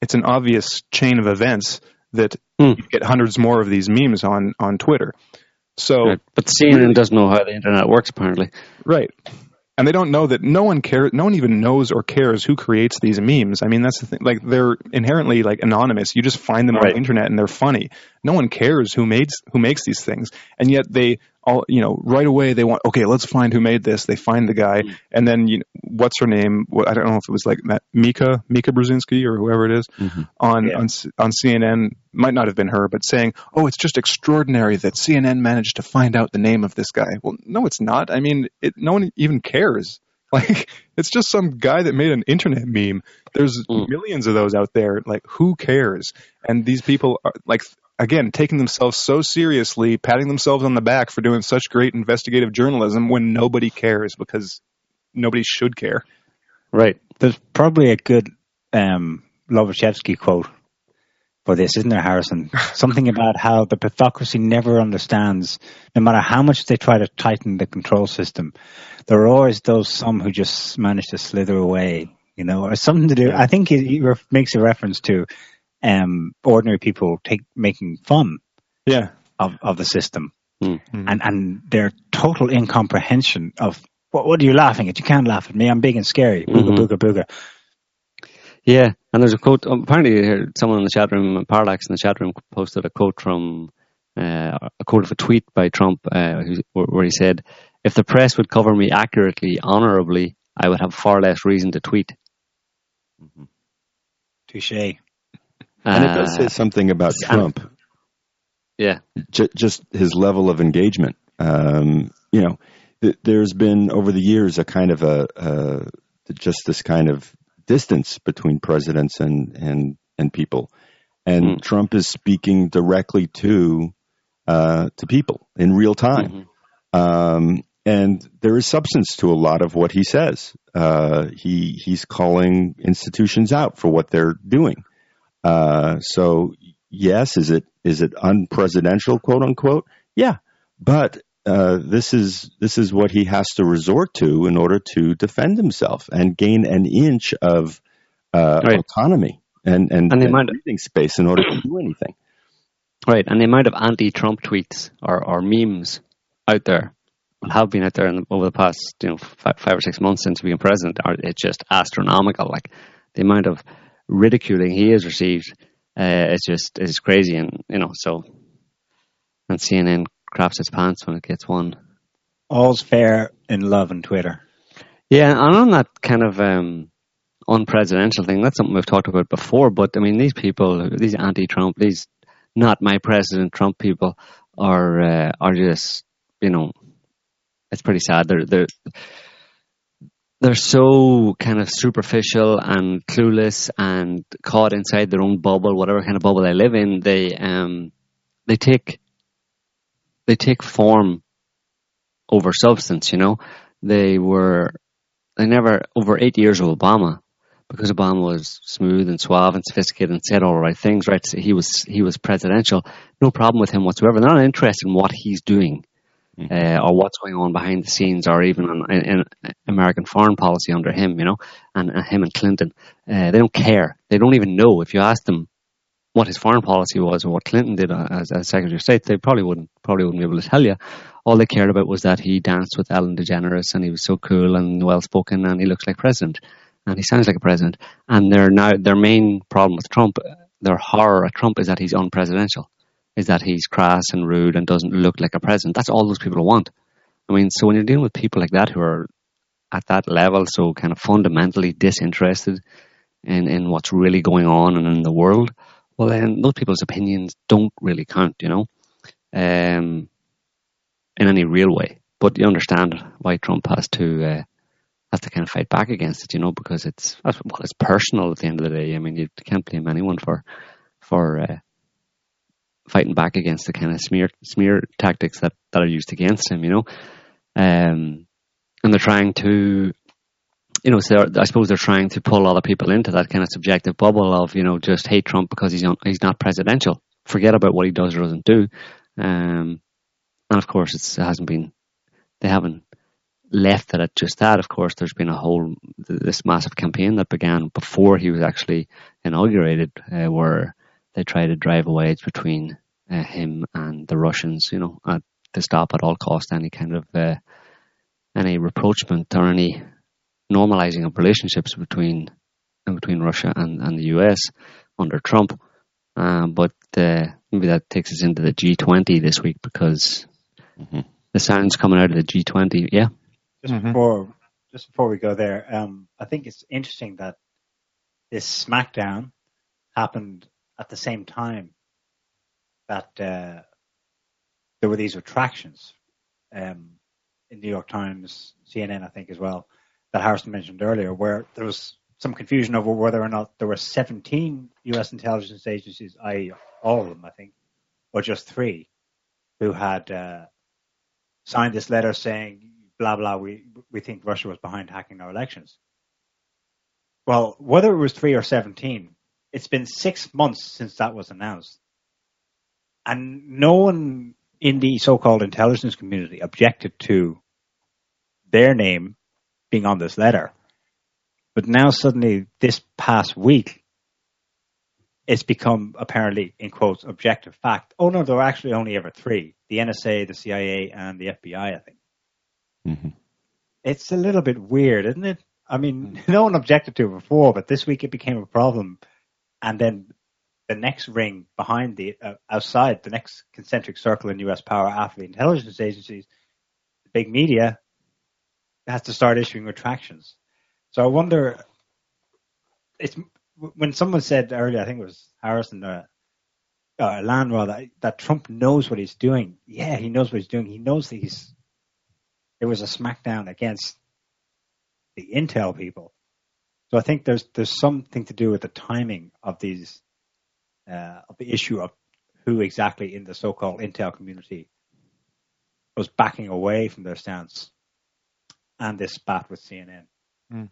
it's an obvious chain of events that mm. you get hundreds more of these memes on on Twitter. So, right. but CNN doesn't know how the internet works, apparently. Right and they don't know that no one cares no one even knows or cares who creates these memes. I mean that's the thing like they're inherently like anonymous. You just find them right. on the internet and they're funny. No one cares who makes who makes these things. And yet they all you know right away they want okay let's find who made this. They find the guy. Mm-hmm. and then you know, what's her name? I don't know if it was like mika mika brzezinski or whoever it is, mm-hmm. on yeah. on on cnn might not have been her but saying oh it's just extraordinary that cnn managed to find out the name of this guy. Well no it's not. I mean it, no one even cares. *laughs* Like it's just some guy that made an internet meme. There's mm. millions of those out there. Like who cares? And these people are like again, taking themselves so seriously, patting themselves on the back for doing such great investigative journalism when nobody cares because nobody should care. Right. There's probably a good um, Lobaczewski quote for this, isn't there, Harrison? *laughs* Something about how the pathocracy never understands, no matter how much they try to tighten the control system, there are always those some who just manage to slither away you know, or something to do. I think he, he makes a reference to um, ordinary people take making fun Yeah. of, of the system Mm. and, and their total incomprehension of what, what are you laughing at? You can't laugh at me. I'm big and scary. Booga, Mhm. booga, booga. Yeah, and there's a quote. um, Apparently, someone in the chat room, Parallax in the chat room, posted a quote from uh, a quote of a tweet by Trump, uh, where where he said, "If the press would cover me accurately, honorably, I would have far less reason to tweet." Mm-hmm. Touche. And it does Uh, say something about and- Trump, yeah, j- just his level of engagement. Um, you know, th- there's been over the years a kind of a, uh, just this kind of distance between presidents and and and people, and Mm. Trump is speaking directly to uh, to people in real time. Mhm. um, and there is substance to a lot of what he says. Uh, he he's calling institutions out for what they're doing. Uh, so yes, is it is it unpresidential, quote unquote? Yeah, but uh, this is this is what he has to resort to in order to defend himself and gain an inch of uh, Right. autonomy and and, And and breathing space in order to do anything. right. And the amount of anti-Trump tweets or, or memes out there have been out there in, over the past, you know, five, five or six months since being president are it's just astronomical. Like the amount of ridiculing he has received uh, is just is crazy, and you know, so and CNN craps its pants when it gets one. All's fair in love and Twitter. Yeah, and on that kind of um, unpresidential thing, that's something we've talked about before. But I mean, these people, these anti-Trump, these not my president Trump people, are uh, are just you know, it's pretty sad. They're they're they're so kind of superficial and clueless and caught inside their own bubble, whatever kind of bubble they live in. They um they take they take form over substance. You know, they were they never over eight years of Obama because Obama was smooth and suave and sophisticated and said all the right things. Right, so he was he was presidential. No problem with him whatsoever. They're not interested in what he's doing uh, or what's going on behind the scenes, or even on, in, in American foreign policy under him, you know, and, and him and Clinton. Uh, they don't care. They don't even know. If you ask them what his foreign policy was or what Clinton did uh, as, as Secretary of State, they probably wouldn't probably wouldn't be able to tell you. All they cared about was that he danced with Ellen DeGeneres and he was so cool and well spoken and he looks like president and he sounds like a president. And their now their main problem with Trump, their horror at Trump is that he's unpresidential is that he's crass and rude and doesn't look like a president. That's all those people want. I mean, so when you're dealing with people like that who are at that level, so kind of fundamentally disinterested in, in what's really going on and in the world, well, then those people's opinions don't really count, you know, um, in any real way. But you understand why Trump has to uh, has to kind of fight back against it, you know, because it's well, it's personal at the end of the day. I mean, you can't blame anyone for for uh, fighting back against the kind of smear smear tactics that, that are used against him, you know. Um, and they're trying to, you know, so I suppose they're trying to pull other people into that kind of subjective bubble of, you know, just hate Trump because he's on, he's not presidential. Forget about what he does or doesn't do. Um, and of course, it hasn't been, they haven't left it at just that. Of course, there's been a whole this massive campaign that began before he was actually inaugurated, uh, where they try to drive a wedge between uh, him and the Russians. You know, uh, to stop at all cost any kind of uh, any rapprochement or any normalizing of relationships between uh, between Russia and, and the US under Trump. Um, but uh, maybe that takes us into the G20 this week because Mhm. the sounds coming out of the G20. Yeah, Just Mhm. before just before we go there, um, I think it's interesting that this SmackDown happened at the same time that uh, there were these retractions um, in New York Times, CNN, I think as well, that Harrison mentioned earlier, where there was some confusion over whether or not there were 17 U.S. intelligence agencies, i.e., all of them, I think, or just three, who had uh, signed this letter saying, blah, blah, we, we think Russia was behind hacking our elections. Well, whether it was three or 17, it's been six months since that was announced. And no one in the so-called intelligence community objected to their name being on this letter. But now suddenly, this past week, it's become apparently, in quotes, objective fact. Oh no, there were actually only ever three: the NSA, the CIA, and the FBI. I think hmm it's a little bit weird, isn't it? I mean, *laughs* no one objected to it before, but this week it became a problem, and then the next ring behind the uh, outside the next concentric circle in U.S. power after the intelligence agencies, the big media, has to start issuing retractions. So I wonder, it's when someone said earlier, I think it was Harrison, uh, uh, Elan rather, that Trump knows what he's doing. Yeah, he knows what he's doing. He knows that he's there was a smackdown against the intel people. So I think there's there's something to do with the timing of these uh, of the issue of who exactly in the so-called intel community was backing away from their stance and this spat with CNN. Mm.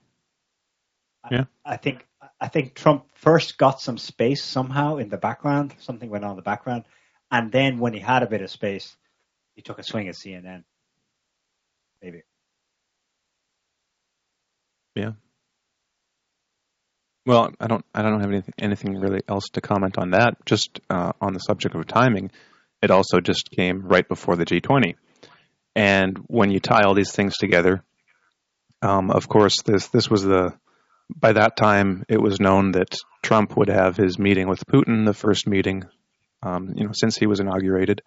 Yeah. I think I think Trump first got some space somehow in the background. Something went on in the background, and then when he had a bit of space, he took a swing at CNN. Maybe. Well, I don't. I don't have anything, anything really else to comment on that. Just uh, on the subject of timing, it also just came right before the G20, and when you tie all these things together, um, of course, this this was the. By that time, it was known that Trump would have his meeting with Putin, the first meeting, um, you know, since he was inaugurated,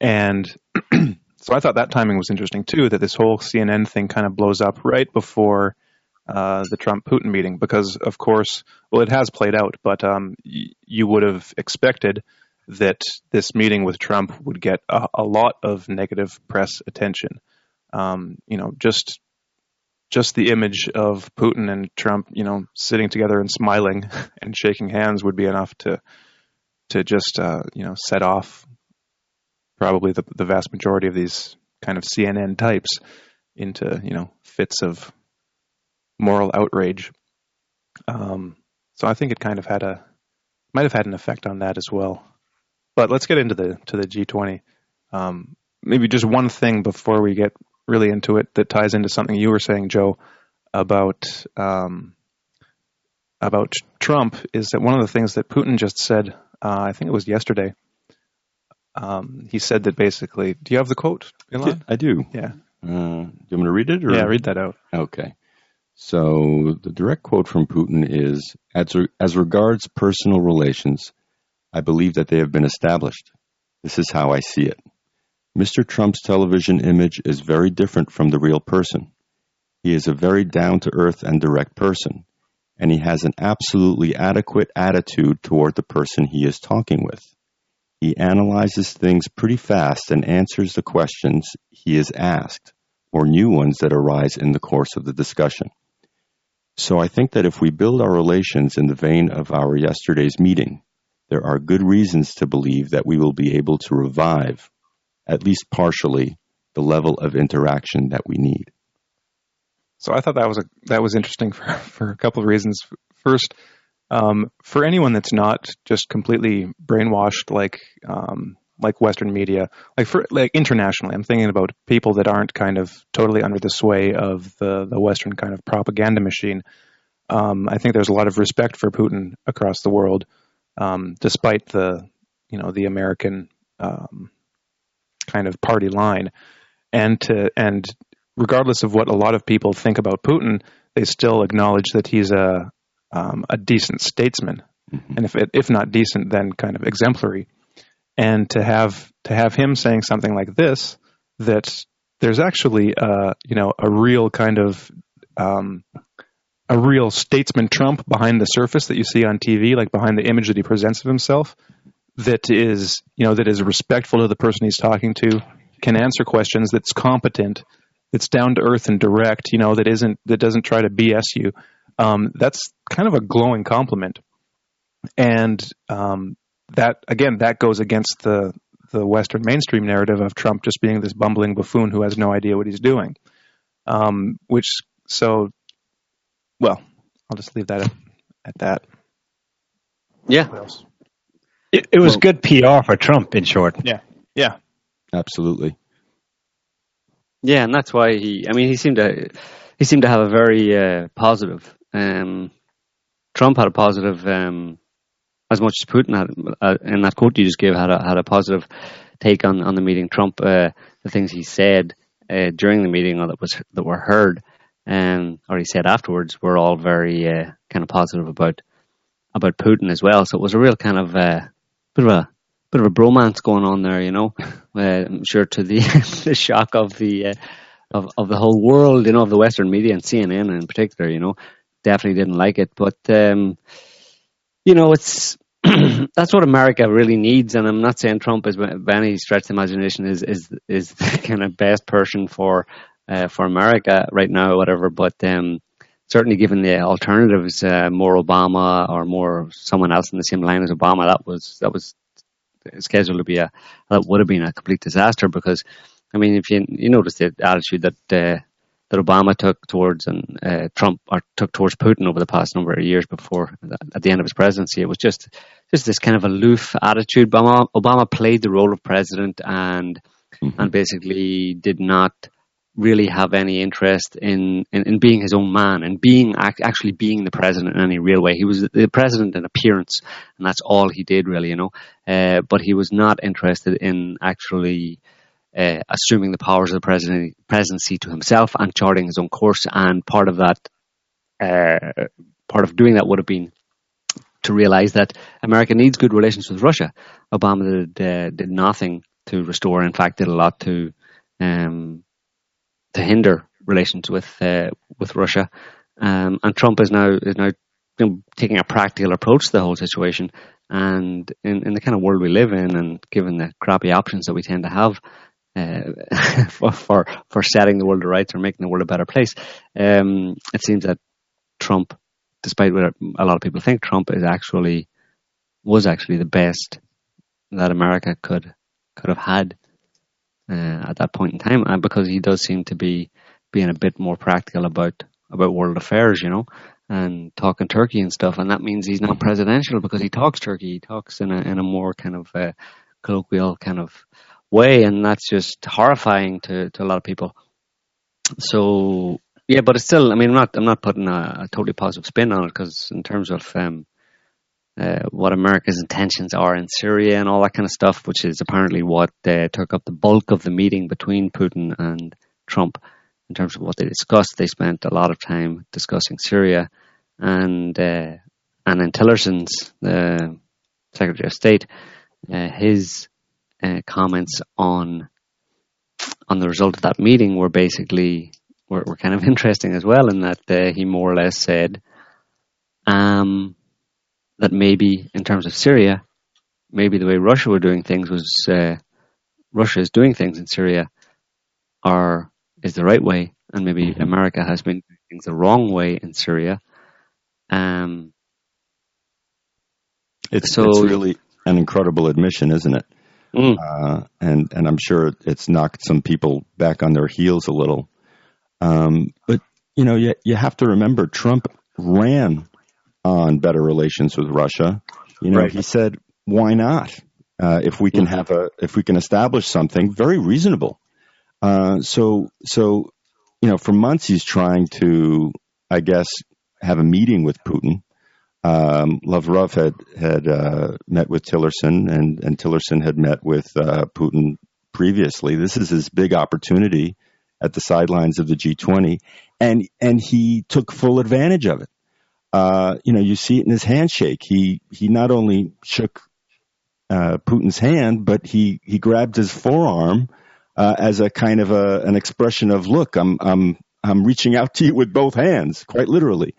and *clears throat* so I thought that timing was interesting too. That this whole CNN thing kind of blows up right before uh, the Trump Putin meeting because, of course, well, it has played out, but um, y- you would have expected that this meeting with Trump would get a, a lot of negative press attention. Um, you know, just just the image of Putin and Trump, you know, sitting together and smiling *laughs* and shaking hands would be enough to to just uh, you know set off probably the the vast majority of these kind of CNN types into you know fits of moral outrage. Um, so I think it kind of had a might have had an effect on that as well. But let's get into the to the G20. Um, maybe just one thing before we get really into it that ties into something you were saying, Joe, about um, about Trump is that one of the things that Putin just said. Uh, I think it was yesterday. Um, he said that basically. Do you have the quote, Elan? I do. Yeah. Uh, do you want me to read it? Or? Yeah, read that out. Okay. So the direct quote from Putin is as, re- as regards personal relations, I believe that they have been established. This is how I see it. Mr. Trump's television image is very different from the real person. He is a very down to earth and direct person, and he has an absolutely adequate attitude toward the person he is talking with. He analyzes things pretty fast and answers the questions he is asked, or new ones that arise in the course of the discussion. So I think that if we build our relations in the vein of our yesterday's meeting, there are good reasons to believe that we will be able to revive, at least partially, the level of interaction that we need. So I thought that was a that was interesting for *laughs* for a couple of reasons. First, um, for anyone that's not just completely brainwashed like um, like Western media, like for like internationally, I'm thinking about people that aren't kind of totally under the sway of the the Western kind of propaganda machine. Um, I think there's a lot of respect for Putin across the world, um, despite the you know the American um, kind of party line, and to and regardless of what a lot of people think about Putin, they still acknowledge that he's a um, a decent statesman, Mhm. and if it, if not decent, then kind of exemplary. And to have to have him saying something like this, that there's actually uh, you know a real kind of um, a real statesman Trump behind the surface that you see on TV, like behind the image that he presents of himself, that is you know that is respectful to the person he's talking to, can answer questions, that's competent, that's down to earth and direct, you know, that isn't that doesn't try to BS you. Um, that's kind of a glowing compliment, and um, that again that goes against the the Western mainstream narrative of Trump just being this bumbling buffoon who has no idea what he's doing. Um, which so, well, I'll just leave that at, at that. Yeah. It, it was Well- good PR for Trump, in short. Yeah. Yeah, Absolutely. Yeah, and that's why he. I mean, he seemed to he seemed to have a very uh, positive um, Trump had a positive, um, as much as Putin had uh, in that quote you just gave had a, had a positive take on, on the meeting. Trump, uh, the things he said uh, during the meeting that was that were heard, um, or he said afterwards, were all very uh, kind of positive about about Putin as well. So it was a real kind of uh, bit of a bit of a bromance going on there, you know. *laughs* Uh, I'm sure to the *laughs* the shock of the of of the whole world, you know, of the Western media and CNN in particular, you know, definitely didn't like it. But um, you know, it's *clears throat* that's what America really needs. And I'm not saying Trump is by any stretch of imagination is is is *laughs* the kind of best person for uh, for America right now or whatever. But um, certainly, given the alternatives, uh, more Obama or more someone else in the same line as Obama, that was that was scheduled to be a that would have been a complete disaster because I mean, if you you notice the attitude that uh, that Obama took towards and uh, Trump or took towards Putin over the past number of years before at the end of his presidency, it was just just this kind of aloof attitude. Obama, Obama played the role of president and mm-hmm. and basically did not really have any interest in, in, in, being his own man and being actually being the president in any real way. He was the president in appearance, and that's all he did really, you know. Uh, but he was not interested in actually uh, assuming the powers of the presidency to himself and charting his own course. And part of that, uh, part of doing that would have been to realize that America needs good relations with Russia. Obama did, uh, did nothing to restore. In fact, did a lot to um, to hinder relations with uh, with Russia. Um, and Trump is now is now taking a practical approach to the whole situation. And in, in the kind of world we live in, and given the crappy options that we tend to have, *laughs* for, for for setting the world to rights or making the world a better place. Um, it seems that Trump, despite what a lot of people think, Trump is actually was actually the best that America could could have had uh, at that point in time, and because he does seem to be being a bit more practical about about world affairs, you know, and talking Turkey and stuff, and that means he's not presidential because he talks Turkey. He talks in a in a more kind of uh, colloquial kind of way, and that's just horrifying to, to a lot of people. So yeah, but it's still. I mean, I'm not. I'm not putting a, a totally positive spin on it because in terms of um, uh, what America's intentions are in Syria and all that kind of stuff, which is apparently what uh, took up the bulk of the meeting between Putin and Trump. In terms of what they discussed, they spent a lot of time discussing Syria, and uh, and then Tillerson's the Secretary of State, uh, his uh, comments on on the result of that meeting were basically were, were kind of *laughs* interesting as well, in that uh, he more or less said um, that maybe in terms of Syria, maybe the way Russia were doing things was uh, Russia is doing things in Syria are is the right way, and maybe mm-hmm. America has been doing things the wrong way in Syria. Um, it's, so, it's really an incredible admission, isn't it? Mm. Uh, and and I'm sure it's knocked some people back on their heels a little. Um, but you know, you you have to remember Trump ran on better relations with Russia. You know, right. he said, "Why not? Uh, if we can mm-hmm. have a if we can establish something very reasonable." Uh, so so you know, for months he's trying to, I guess, have a meeting with Putin um, Lavrov had had uh, met with Tillerson, and, and Tillerson had met with uh, Putin previously. This is his big opportunity at the sidelines of the G20, and and he took full advantage of it. Uh, you know, you see it in his handshake. He he not only shook uh, Putin's hand, but he he grabbed his forearm uh, as a kind of a, an expression of, "Look, I'm I'm I'm reaching out to you with both hands," quite literally.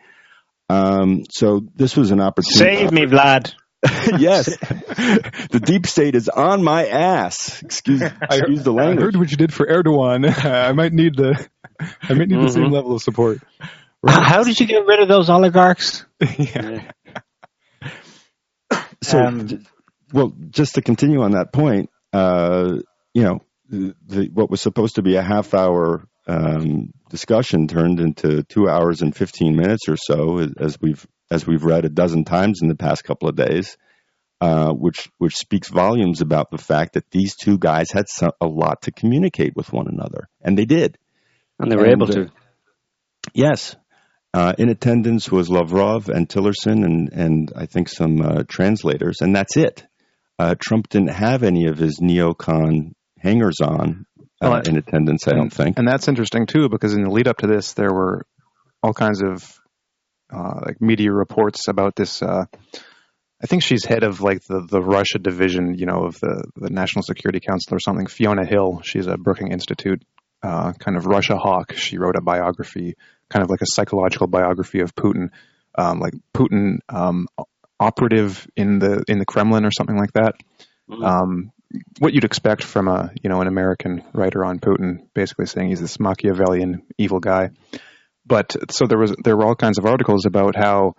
Um, so this was an opportunity. Save me, Vlad. *laughs* yes, *laughs* the deep state is on my ass. Excuse, excuse the language. I heard what you did for Erdogan. *laughs* I might need the, I might need mm-hmm. the same mm-hmm. level of support. Right. How did you get rid of those oligarchs? yeah. So, um, well, just to continue on that point, uh, you know, the, the, what was supposed to be a half hour um, discussion turned into two hours and 15 minutes or so, as we've as we've read a dozen times in the past couple of days, uh, which which speaks volumes about the fact that these two guys had some, a lot to communicate with one another, and they did, and they were and, able to. yes, Uh, in attendance was Lavrov and Tillerson and, and I think some uh, translators, and that's it. Uh, Trump didn't have any of his neocon hangers on uh, Well, in attendance, I don't think. And that's interesting too, because in the lead up to this, there were all kinds of uh, like media reports about this. Uh, I think she's head of like the, the Russia division, you know, of the, the National Security Council or something. Fiona Hill, she's a Brookings Institute uh, kind of Russia hawk. She wrote a biography, kind of like a psychological biography of Putin, um, like Putin um, operative in the in the Kremlin or something like that. Um, what you'd expect from a you know an American writer on Putin, basically saying he's this Machiavellian evil guy. But so there was there were all kinds of articles about how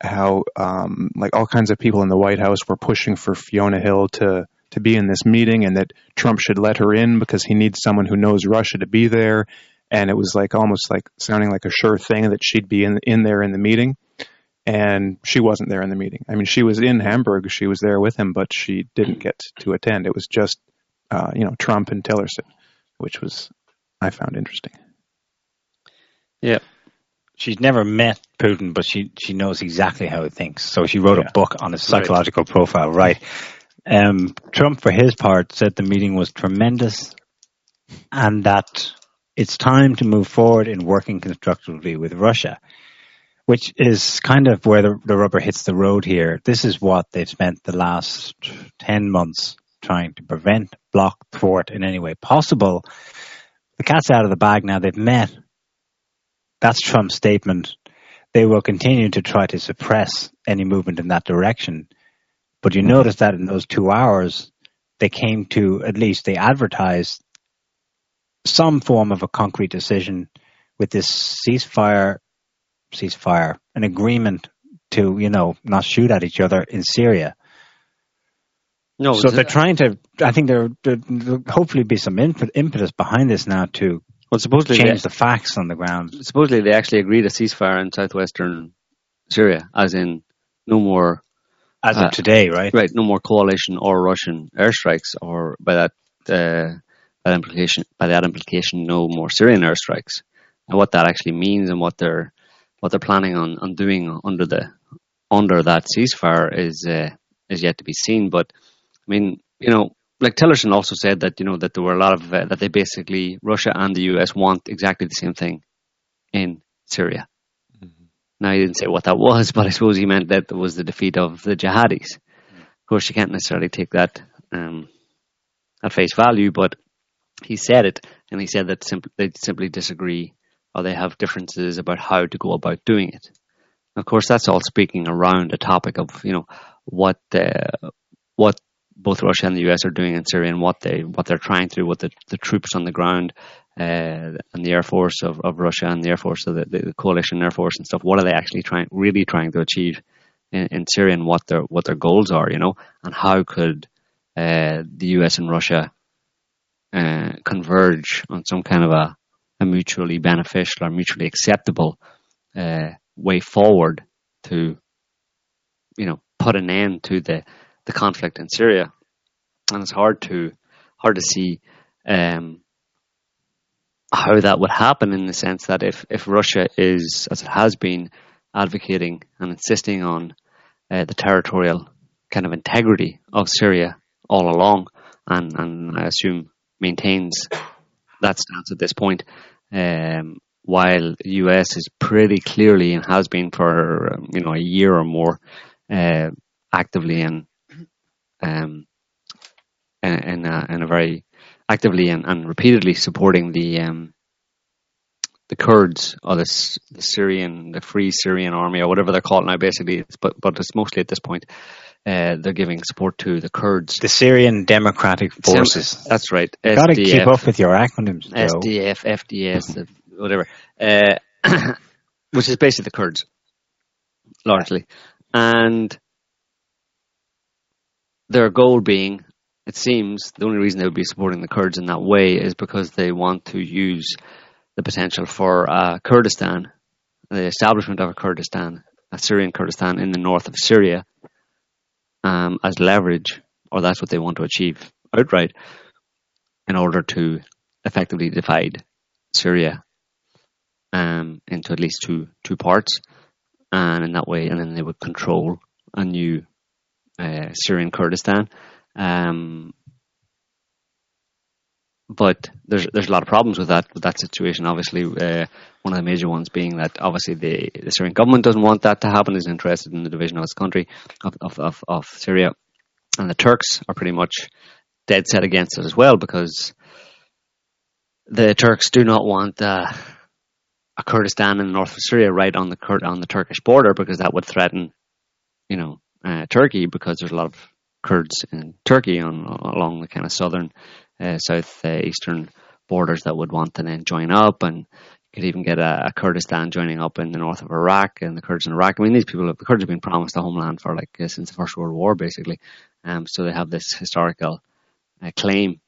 how um, like all kinds of people in the White House were pushing for Fiona Hill to to be in this meeting and that Trump should let her in because he needs someone who knows Russia to be there. And it was like almost like sounding like a sure thing that she'd be in in there in the meeting. And she wasn't there in the meeting. I mean, she was in Hamburg. She was there with him, but she didn't get to attend. It was just, uh, you know, Trump and Tillerson, which was I found interesting. Yeah. She's never met Putin, but she, she knows exactly how he thinks. So she wrote Yeah. a book on his psychological profile, right? Um, Trump, for his part, said the meeting was tremendous and that it's time to move forward in working constructively with Russia, which is kind of where the, the rubber hits the road here. This is what they've spent the last 10 months trying to prevent, block, thwart in any way possible. The cat's out of the bag now. They've met. That's Trump's statement. They will continue to try to suppress any movement in that direction. But you mm-hmm. notice that in those two hours, they came to at least they advertised some form of a concrete decision with this ceasefire, ceasefire, an agreement to you know not shoot at each other in Syria. No, so they're trying to. I think there there'll hopefully be some imp- impetus behind this now to well, supposedly change they, the facts on the ground. supposedly they actually agreed a ceasefire in southwestern Syria, as in no more As Uh, of today, right? right, no more coalition or Russian airstrikes, or by that uh, by that implication, by that implication, no more Syrian airstrikes. And what that actually means and what they're what they're planning on, on doing under the under that ceasefire is uh, is yet to be seen. But I mean, you know, like Tillerson also said that you know that there were a lot of uh, that they basically Russia and the US want exactly the same thing in Syria. Now he didn't say what that was, but I suppose he meant that it was the defeat of the jihadis. Of course, you can't necessarily take that um, at face value, but he said it, and he said that they simply disagree or they have differences about how to go about doing it. Of course, that's all speaking around a topic of you know what uh, what both Russia and the US are doing in Syria and what they what they're trying to do, what the, the troops on the ground uh, and the air force of, of Russia and the air force of the, the coalition air force and stuff. What are they actually trying really trying to achieve in, in Syria and what their what their goals are, you know, and how could uh, the US and Russia uh, converge on some kind of a, a mutually beneficial or mutually acceptable uh, way forward to, you know, put an end to the, the conflict in Syria. And it's hard to hard to see um, how that would happen in the sense that if, if Russia is, as it has been, advocating and insisting on uh, the territorial kind of integrity of Syria all along, and, and I assume maintains that stance at this point, um, while the US is pretty clearly and has been for um, you know a year or more uh, actively and um, in, a, in a very actively and, and repeatedly supporting the um, the Kurds or the, the Syrian, the Free Syrian Army or whatever they're called now. Basically, it's, but but it's mostly at this point uh, they're giving support to the Kurds. The Syrian Democratic Forces. That's right. You've got to keep up with your acronyms, Joe. SDF, FDS, uh, whatever, uh, *clears throat* which is basically the Kurds, largely, and their goal being, it seems, the only reason they would be supporting the Kurds in that way is because they want to use the potential for uh, Kurdistan, the establishment of a Kurdistan, a Syrian Kurdistan in the north of Syria, um, as leverage, or that's what they want to achieve outright, in order to effectively divide Syria um, into at least two two parts, and in that way, and then they would control a new uh, Syrian Kurdistan. Um, but there's there's a lot of problems with that with that situation. Obviously, uh, one of the major ones being that obviously the, the Syrian government doesn't want that to happen. is interested in the division of its country of, of, of, of Syria, and the Turks are pretty much dead set against it as well because the Turks do not want uh, a Kurdistan in the north of Syria right on the Kur- on the Turkish border because that would threaten, you know, uh, Turkey because there's a lot of Kurds in Turkey on along the kind of southern, uh, south uh, eastern borders that would want to then join up, and could even get a, a, Kurdistan joining up in the north of Iraq and the Kurds in Iraq. I mean, these people, have, the Kurds have been promised a homeland for like uh, since the First World War, basically. Um, so they have this historical uh, claim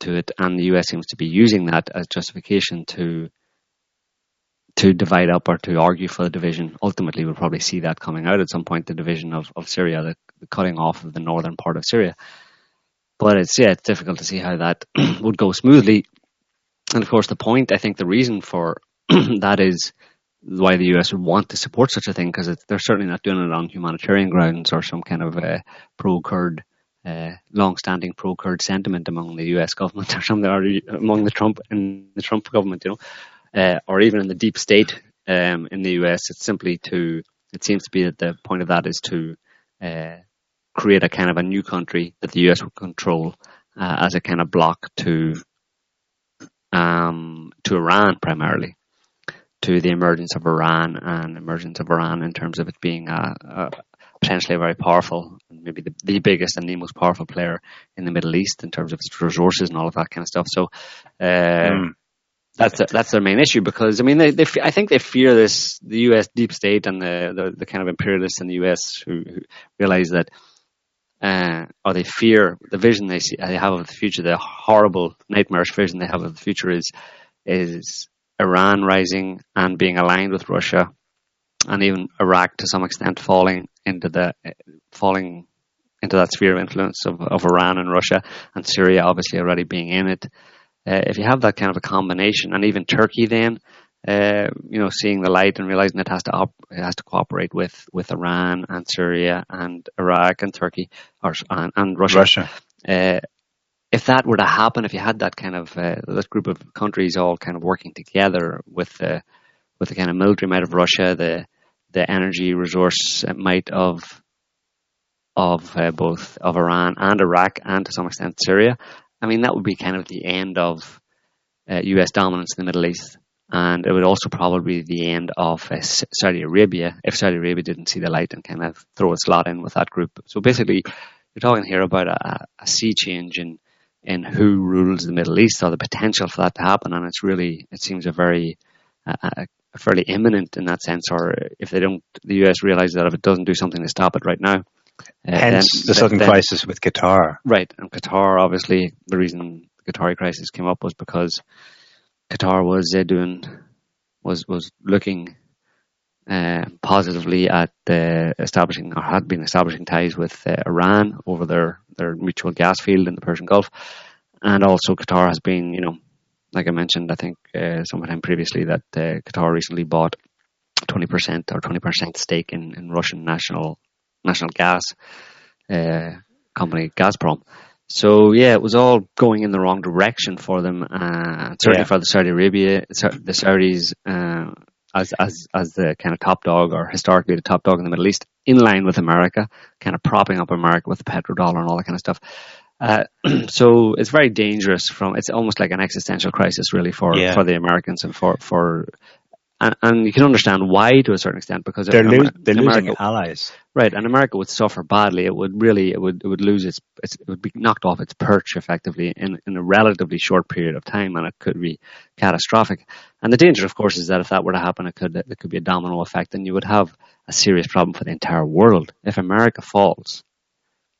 to it, and the US seems to be using that as justification to to divide up or to argue for the division. Ultimately, we'll probably see that coming out at some point, the division of, of Syria, the, the cutting off of the northern part of Syria. But it's yeah, it's difficult to see how that *clears throat* would go smoothly. And of course, the point, I think, the reason for *clears throat* that is why the US would want to support such a thing because they're certainly not doing it on humanitarian grounds or some kind of uh, pro-Kurd, uh, long-standing pro-Kurd sentiment among the US government *laughs* or something, or among the Trump and the Trump government, you know uh, or even in the deep state um, in the US. It's simply to, it seems to be that the point of that is to uh, create a kind of a new country that the US would control uh, as a kind of block to um, to Iran primarily, to the emergence of Iran and emergence of Iran in terms of it being a, a potentially a very powerful, maybe the, the biggest and the most powerful player in the Middle East in terms of its resources and all of that kind of stuff. So, mm. That's a, that's their main issue because I mean they, they I think they fear this the U.S. deep state and the the, the kind of imperialists in the U.S. who, who realize that uh, or they fear the vision they see they have of the future the horrible nightmarish vision they have of the future is is Iran rising and being aligned with Russia and even Iraq to some extent falling into the falling into that sphere of influence of, of Iran and Russia and Syria obviously already being in it. Uh, if you have that kind of a combination, and even Turkey, then uh, you know, seeing the light and realizing it has to op- it has to cooperate with, with Iran and Syria and Iraq and Turkey or and, and Russia. Russia. Uh, if that were to happen, if you had that kind of uh, that group of countries all kind of working together with the with the kind of military might of Russia, the the energy resource might of of uh, both of Iran and Iraq, and to some extent Syria, I mean, that would be kind of the end of uh, US dominance in the Middle East. And it would also probably be the end of uh, Saudi Arabia if Saudi Arabia didn't see the light and kind of throw its lot in with that group. So basically, you're talking here about a, a sea change in in who rules the Middle East or the potential for that to happen. And it's really, it seems a very, uh, fairly imminent in that sense. Or if they don't, the US realizes that if it doesn't do something to stop it right now, uh, Hence then, the sudden then, crisis with Qatar. Right, and Qatar, obviously, the reason the Qatari crisis came up was because Qatar was uh, doing was was looking uh, positively at establishing or had been establishing ties with uh, Iran over their their mutual gas field in the Persian Gulf, and also Qatar has been, you know, like I mentioned, I think uh, sometime previously that uh, Qatar recently bought twenty percent or twenty percent stake in, in Russian national national gas uh, company Gazprom. So yeah, it was all going in the wrong direction for them. Uh, certainly yeah. for the Saudi Arabia, the Saudis, uh, as as as the kind of top dog or historically the top dog in the Middle East, in line with America, kind of propping up America with the petrodollar and all that kind of stuff. Uh, *clears throat* so it's very dangerous. From it's almost like an existential crisis, really, for yeah. for the Americans and for for and, and you can understand why to a certain extent because they're, lo- they're America, losing allies, right? And America would suffer badly. It would really, it would, it would lose its, its, it would be knocked off its perch effectively in in a relatively short period of time, and it could be catastrophic. And the danger, of course, is that if that were to happen, it could it could be a domino effect, and you would have a serious problem for the entire world if America falls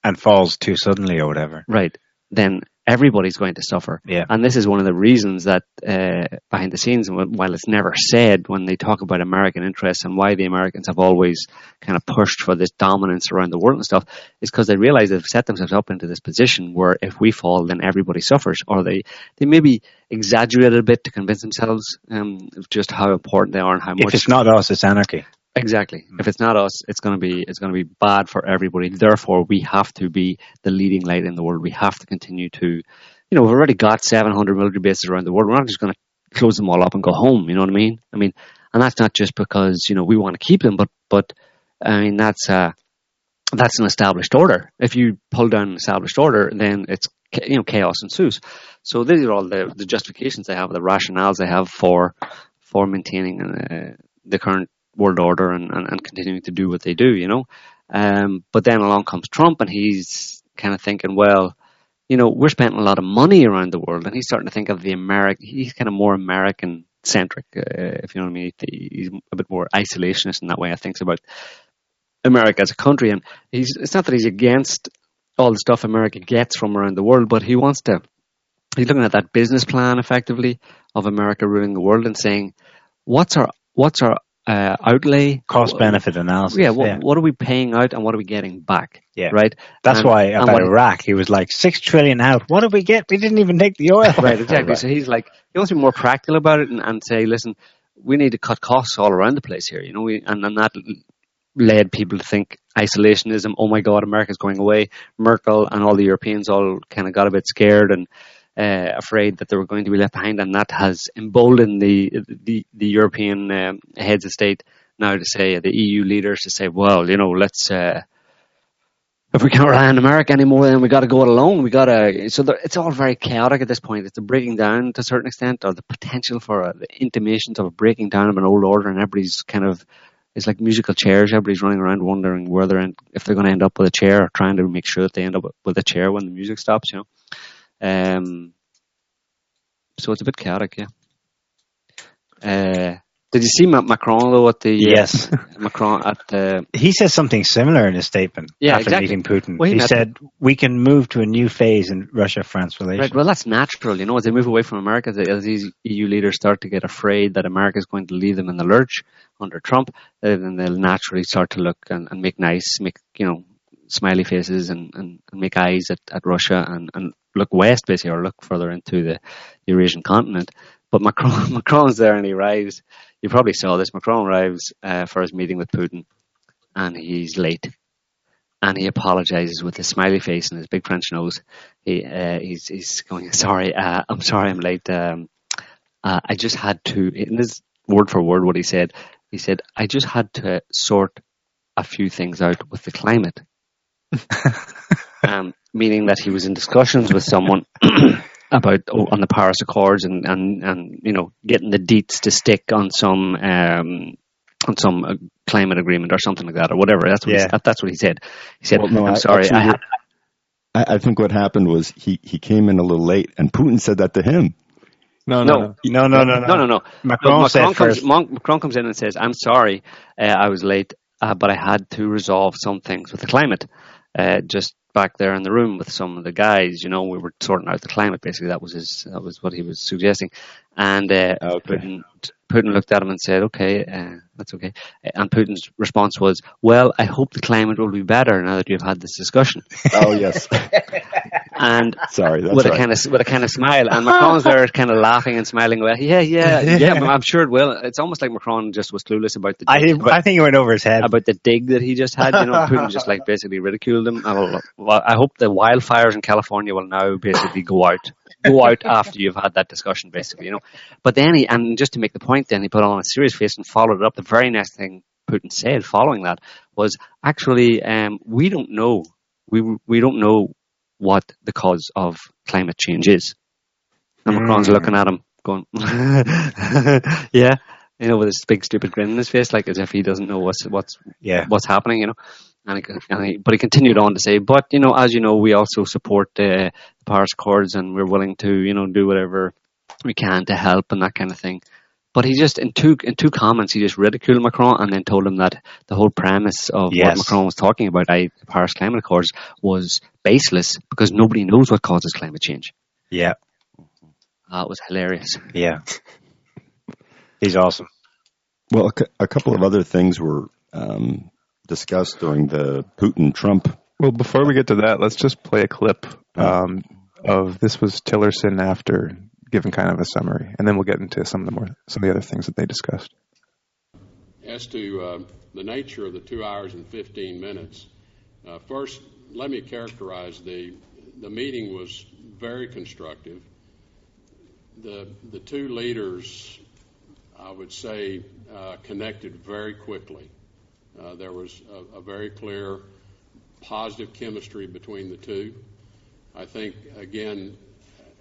and falls too suddenly or whatever. Right. Then everybody's going to suffer. Yeah. And this is one of the reasons that uh, behind the scenes, while it's never said when they talk about American interests and why the Americans have always kind of pushed for this dominance around the world and stuff, is because they realize they've set themselves up into this position where if we fall, then everybody suffers. Or they, they maybe exaggerate a bit to convince themselves um, of just how important they are and how much. If it's not us, it's anarchy. Exactly. If it's not us, it's going to be it's going to be bad for everybody. Therefore, we have to be the leading light in the world. We have to continue to, you know, we've already got 700 military bases around the world. We're not just going to close them all up and go home. You know what I mean? I mean, and that's not just because you know we want to keep them, but but I mean that's uh that's an established order. If you pull down an established order, then it's you know chaos ensues. So these are all the the justifications they have, the rationales they have for for maintaining uh, the current world order and, and, and continuing to do what they do, you know. Um, but then along comes Trump, and he's kind of thinking, well, you know, we're spending a lot of money around the world, and he's starting to think of the American. He's kind of more American centric, uh, if you know what I mean. He's a bit more isolationist in that way. I think about America as a country, and he's. It's not that he's against all the stuff America gets from around the world, but he wants to. He's looking at that business plan effectively of America ruling the world and saying, what's our what's our uh, outlay Cost benefit analysis. yeah, what, what are we paying out and what are we getting back? Yeah. Right? That's And- why about Iraq, he was like six trillion out. What did we get? We didn't even take the oil. *laughs* Right, exactly. So he's like, he wants to be more practical about it and, and say, listen, we need to cut costs all around the place here, you know, we, and, and that led people to think isolationism, oh my God, America's going away. Merkel and all the Europeans all kind of got a bit scared and uh, afraid that they were going to be left behind, and that has emboldened the the, the European um, heads of state now to say, the EU leaders to say, well, you know, let's. Uh, if we can't rely on America anymore, then we got to go it alone. We got to. So there, it's all very chaotic at this point. It's a breaking down to a certain extent, or the potential for a, the intimations of a breaking down of an old order, and everybody's kind of. It's like musical chairs. Everybody's running around wondering where they're if they're going to end up with a chair, or trying to make sure that they end up with a chair when the music stops. You know. Um. So it's a bit chaotic, yeah. Uh, did you see Ma- Macron though at the uh, Yes. *laughs* Macron at the He says something similar in his statement Yeah, after exactly. meeting Putin. Well, he he said, we can move to a new phase in Russia-France relations. Right. Well, that's natural. You know, as they move away from America, as- as these EU leaders start to get afraid that America is going to leave them in the lurch under Trump, uh, then they'll naturally start to look and, and make nice, make you know, smiley faces and, and, and make eyes at, at Russia and, and look west, basically, or look further into the Eurasian continent. But Macron, *laughs* Macron's there and he arrives. You probably saw this. Macron arrives uh, for his meeting with Putin, and he's late and he apologizes with his smiley face and his big French nose. He uh, he's he's going, *laughs* sorry, uh, I'm sorry, I'm late. Um, uh, I just had to. In his word for word, what he said, he said, I just had to sort a few things out with the climate. *laughs* um, meaning that he was in discussions with someone *clears throat* about oh, on the Paris Accords and, and, and you know getting the deets to stick on some um, on some uh, climate agreement or something like that or whatever. That's what Yeah. he, that, that's what he said. He said, Well, no, "I'm I- sorry, actually, I had, I, I think what happened was he, he came in a little late, and Putin said that to him. No, no, No. no. no, no, no, no. no, no, no." Macron, No, said Macron, comes. Mon- Macron comes in and says, "I'm sorry, uh, I was late, uh, but I had to resolve some things with the climate." Uh, just back there in the room with some of the guys, you know, we were sorting out the climate. Basically, that was his. That was what he was suggesting. And uh, Okay. Putin, Putin looked at him and said, "Okay, uh, that's okay." And Putin's response was, "Well, I hope the climate will be better now that you've had this discussion." Oh yes, *laughs* And sorry, that's with a right. kind of with a kind of smile, and Macron's there, *laughs* kind of laughing and smiling. Well, yeah, yeah, yeah. I'm sure it will. It's almost like Macron just was clueless about the I, I think it went over his head. about the dig that he just had. You know, Putin just like *laughs* basically ridiculed him. I. Well, I hope the wildfires in California will now basically go out, go out *laughs* after you've had that discussion, basically. You know, but then he and just to make the point, then he put on a serious face and followed it up. The very next thing Putin said following that was actually, um, we don't know, we we don't know what the cause of climate change is. And Macron's Mm. looking at him, going, *laughs* "Yeah." You know, with this big stupid grin on his face, like as if he doesn't know what's what's yeah. what's happening, you know. And he, and he, but he continued on to say, but you know, as you know, we also support uh, the Paris Accords, and we're willing to, you know, do whatever we can to help and that kind of thing. But he just in two in two comments he just ridiculed Macron and then told him that the whole premise of Yes. what Macron was talking about, i.e. the Paris Climate Accords, was baseless because nobody knows what causes climate change. Yeah, That was hilarious. yeah. He's awesome. Well, a, cou- a couple of other things were um, discussed during the Putin Trump. Well, before we get to that, let's just play a clip um, of this was Tillerson after giving kind of a summary, and then we'll get into some of the more some of the other things that they discussed. As to uh, the nature of the two hours and 15 minutes, uh, first, let me characterize the the meeting was very constructive. The the two leaders, I would say, uh, connected very quickly. Uh, there was a, very clear positive chemistry between the two. I think again,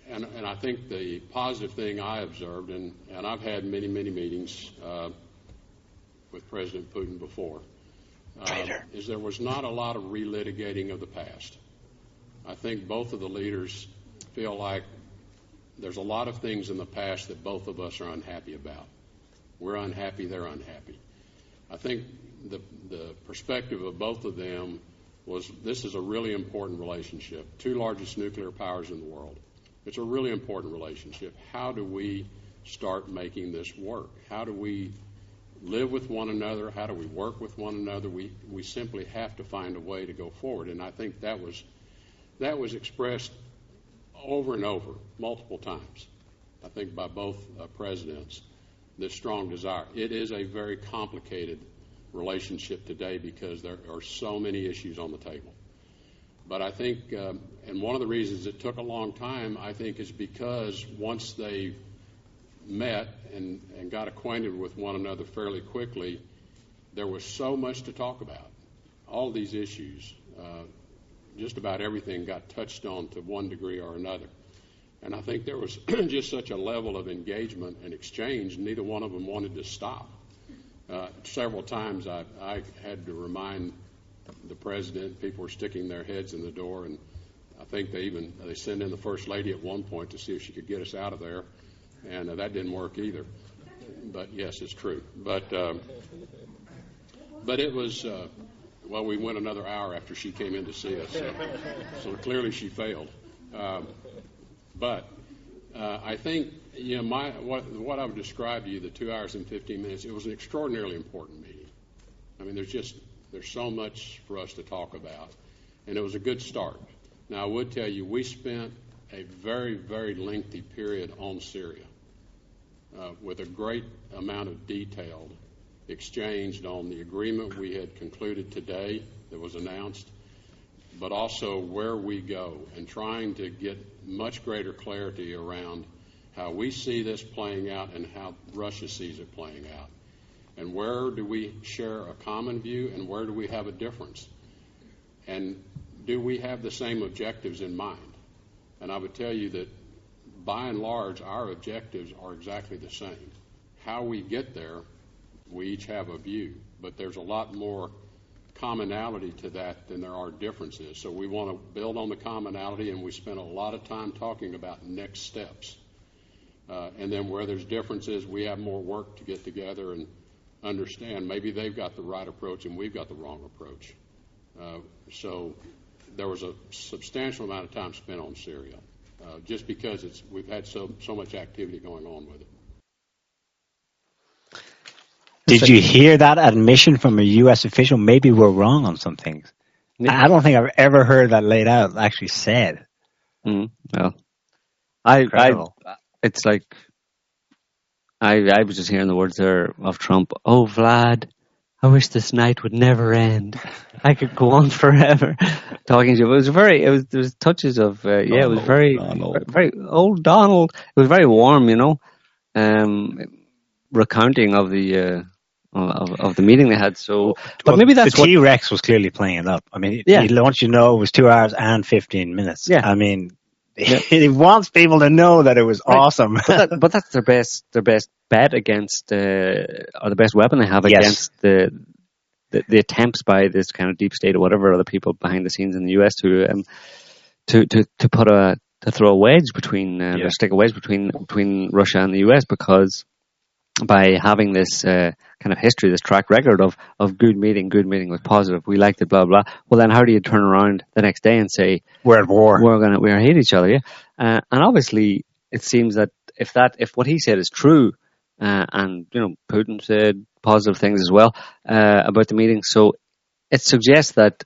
and, and I think the positive thing I observed, and, and I've had many many meetings. Uh, with President Putin before, uh, is there was not a lot of relitigating of the past. I think both of the leaders feel like there's a lot of things in the past that both of us are unhappy about. We're unhappy, they're unhappy. I think the, perspective of both of them was this is a really important relationship. Two largest nuclear powers in the world. It's a really important relationship. How do we start making this work? How do we live with one another? How do we work with one another? We we simply have to find a way to go forward, and I think that was that was expressed over and over, multiple times. I think by both uh, presidents, this strong desire. It is a very complicated relationship today because there are so many issues on the table. But I think, um, and one of the reasons it took a long time, I think, is because once they met and, and got acquainted with one another fairly quickly, there was so much to talk about. All these issues, uh, just about everything got touched on to one degree or another. And I think there was *clears throat* just such a level of engagement and exchange, neither one of them wanted to stop. Uh, several times I, had to remind the president, people were sticking their heads in the door, and I think they even they sent in the first lady at one point to see if she could get us out of there and uh, that didn't work either. But yes, it's true. But um, but it was uh, well, we went another hour after she came in to see us, so, so clearly she failed. Um, but uh, I think you know my what what I would describe to you the two hours and fifteen minutes. It was an extraordinarily important meeting. I mean, there's just there's so much for us to talk about, and it was a good start. Now I would tell you we spent a very very lengthy period on Syria uh, with a great amount of detail exchanged on the agreement we had concluded today that was announced, but also where we go and trying to get much greater clarity around how we see this playing out and how Russia sees it playing out. And where do we share a common view and where do we have a difference? And do we have the same objectives in mind? And I would tell you that by and large, our objectives are exactly the same. How we get there, we each have a view, but there's a lot more commonality to that than there are differences. So we want to build on the commonality, and we spend a lot of time talking about next steps. Uh, and then where there's differences, we have more work to get together and understand maybe they've got the right approach and we've got the wrong approach. Uh, so there was a substantial amount of time spent on Syria, uh, just because it's we've had so so much activity going on with it. Did you hear that admission from a U.S. official? Maybe we're wrong on some things. I don't think I've ever heard that laid out, actually said. Mm, well, I, I, Incredible. It's like, I, I was just hearing the words there of Trump. Oh, Vlad, I wish this night would never end. I could go on *laughs* forever talking to you. It was very, it was, there was touches of, uh, yeah, it was very, Donald. very, old Donald. It was very warm, you know, um, recounting of the, uh, of, of the meeting they had. So, but Well, maybe that's the T Rex was clearly playing it up. I mean, Yeah. he wants you know it was two hours and fifteen minutes. Yeah. I mean, *laughs* he wants people to know that it was Right. awesome. but, that, but that's their best their best bet against uh, or the best weapon they have Yes. against the, the the attempts by this kind of deep state or whatever other people behind the scenes in the US to um, to to to put a to throw a wedge between uh, Yeah. stick a wedge between between Russia and the US because by having this uh, kind of history, this track record of of good meeting, good meeting was positive. We liked it, blah blah. Well, then how do you turn around the next day and say We're at war. we're gonna we are hate each other? Yeah, uh, and obviously it seems that if that if what he said is true, uh, and you know Putin said positive things as well uh, about the meeting, so it suggests that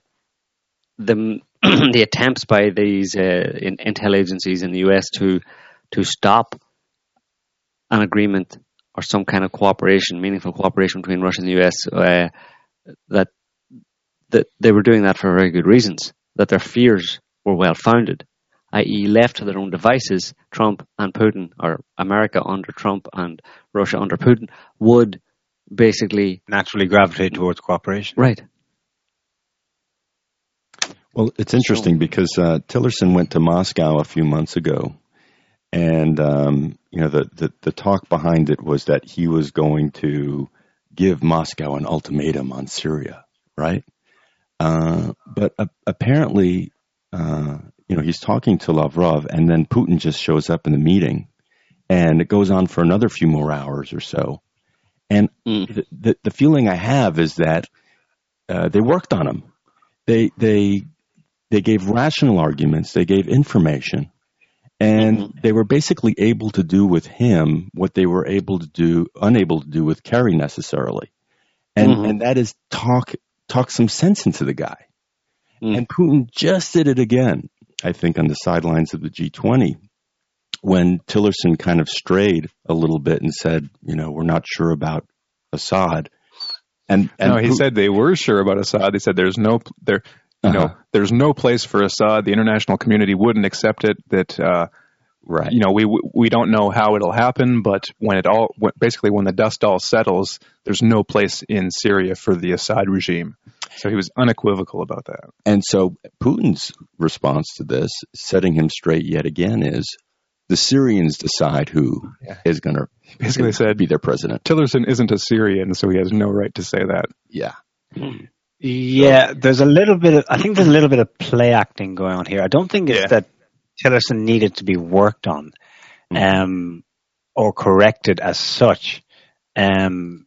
the *clears throat* the attempts by these uh, in, intel agencies in the US to to stop an agreement or some kind of cooperation, meaningful cooperation between Russia and the US, uh, that that they were doing that for very good reasons, that their fears were well founded, i.e., left to their own devices, Trump and Putin, or America under Trump and Russia under Putin, would basically Naturally gravitate towards cooperation. right. Well, it's interesting because uh, Tillerson went to Moscow a few months ago, and um, you know the, the the talk behind it was that he was going to give Moscow an ultimatum on Syria, right? Uh, but uh, apparently, uh, you know, he's talking to Lavrov, and then Putin just shows up in the meeting, and it goes on for another few more hours or so. And Mm. the, the the feeling I have is that uh, they worked on him. They they they gave rational arguments. They gave information, and they were basically able to do with him what they were able to do, unable to do with Kerry necessarily, and Mhm. and that is talk talk some sense into the guy. Mm. And Putin just did it again. I think on the sidelines of the G20 when Tillerson kind of strayed a little bit and said, you know, we're not sure about Assad. And, and no, he Putin- said they were sure about Assad. They said there's no there, you know, Uh-huh. there's no place for Assad. The international community wouldn't accept it. That uh, right. you know, we we don't know how it'll happen, but when it all basically when the dust all settles, there's no place in Syria for the Assad regime. So he was unequivocal about that. And so Putin's response to this, setting him straight yet again, is the Syrians decide who is Yeah. going to Basically said be their president. Tillerson isn't a Syrian, so he has no right to say that. Yeah. Yeah, there's a little bit of, I think there's a little bit of play acting going on here. I don't think it's Yeah. that Tillerson needed to be worked on um, or corrected as such. Um,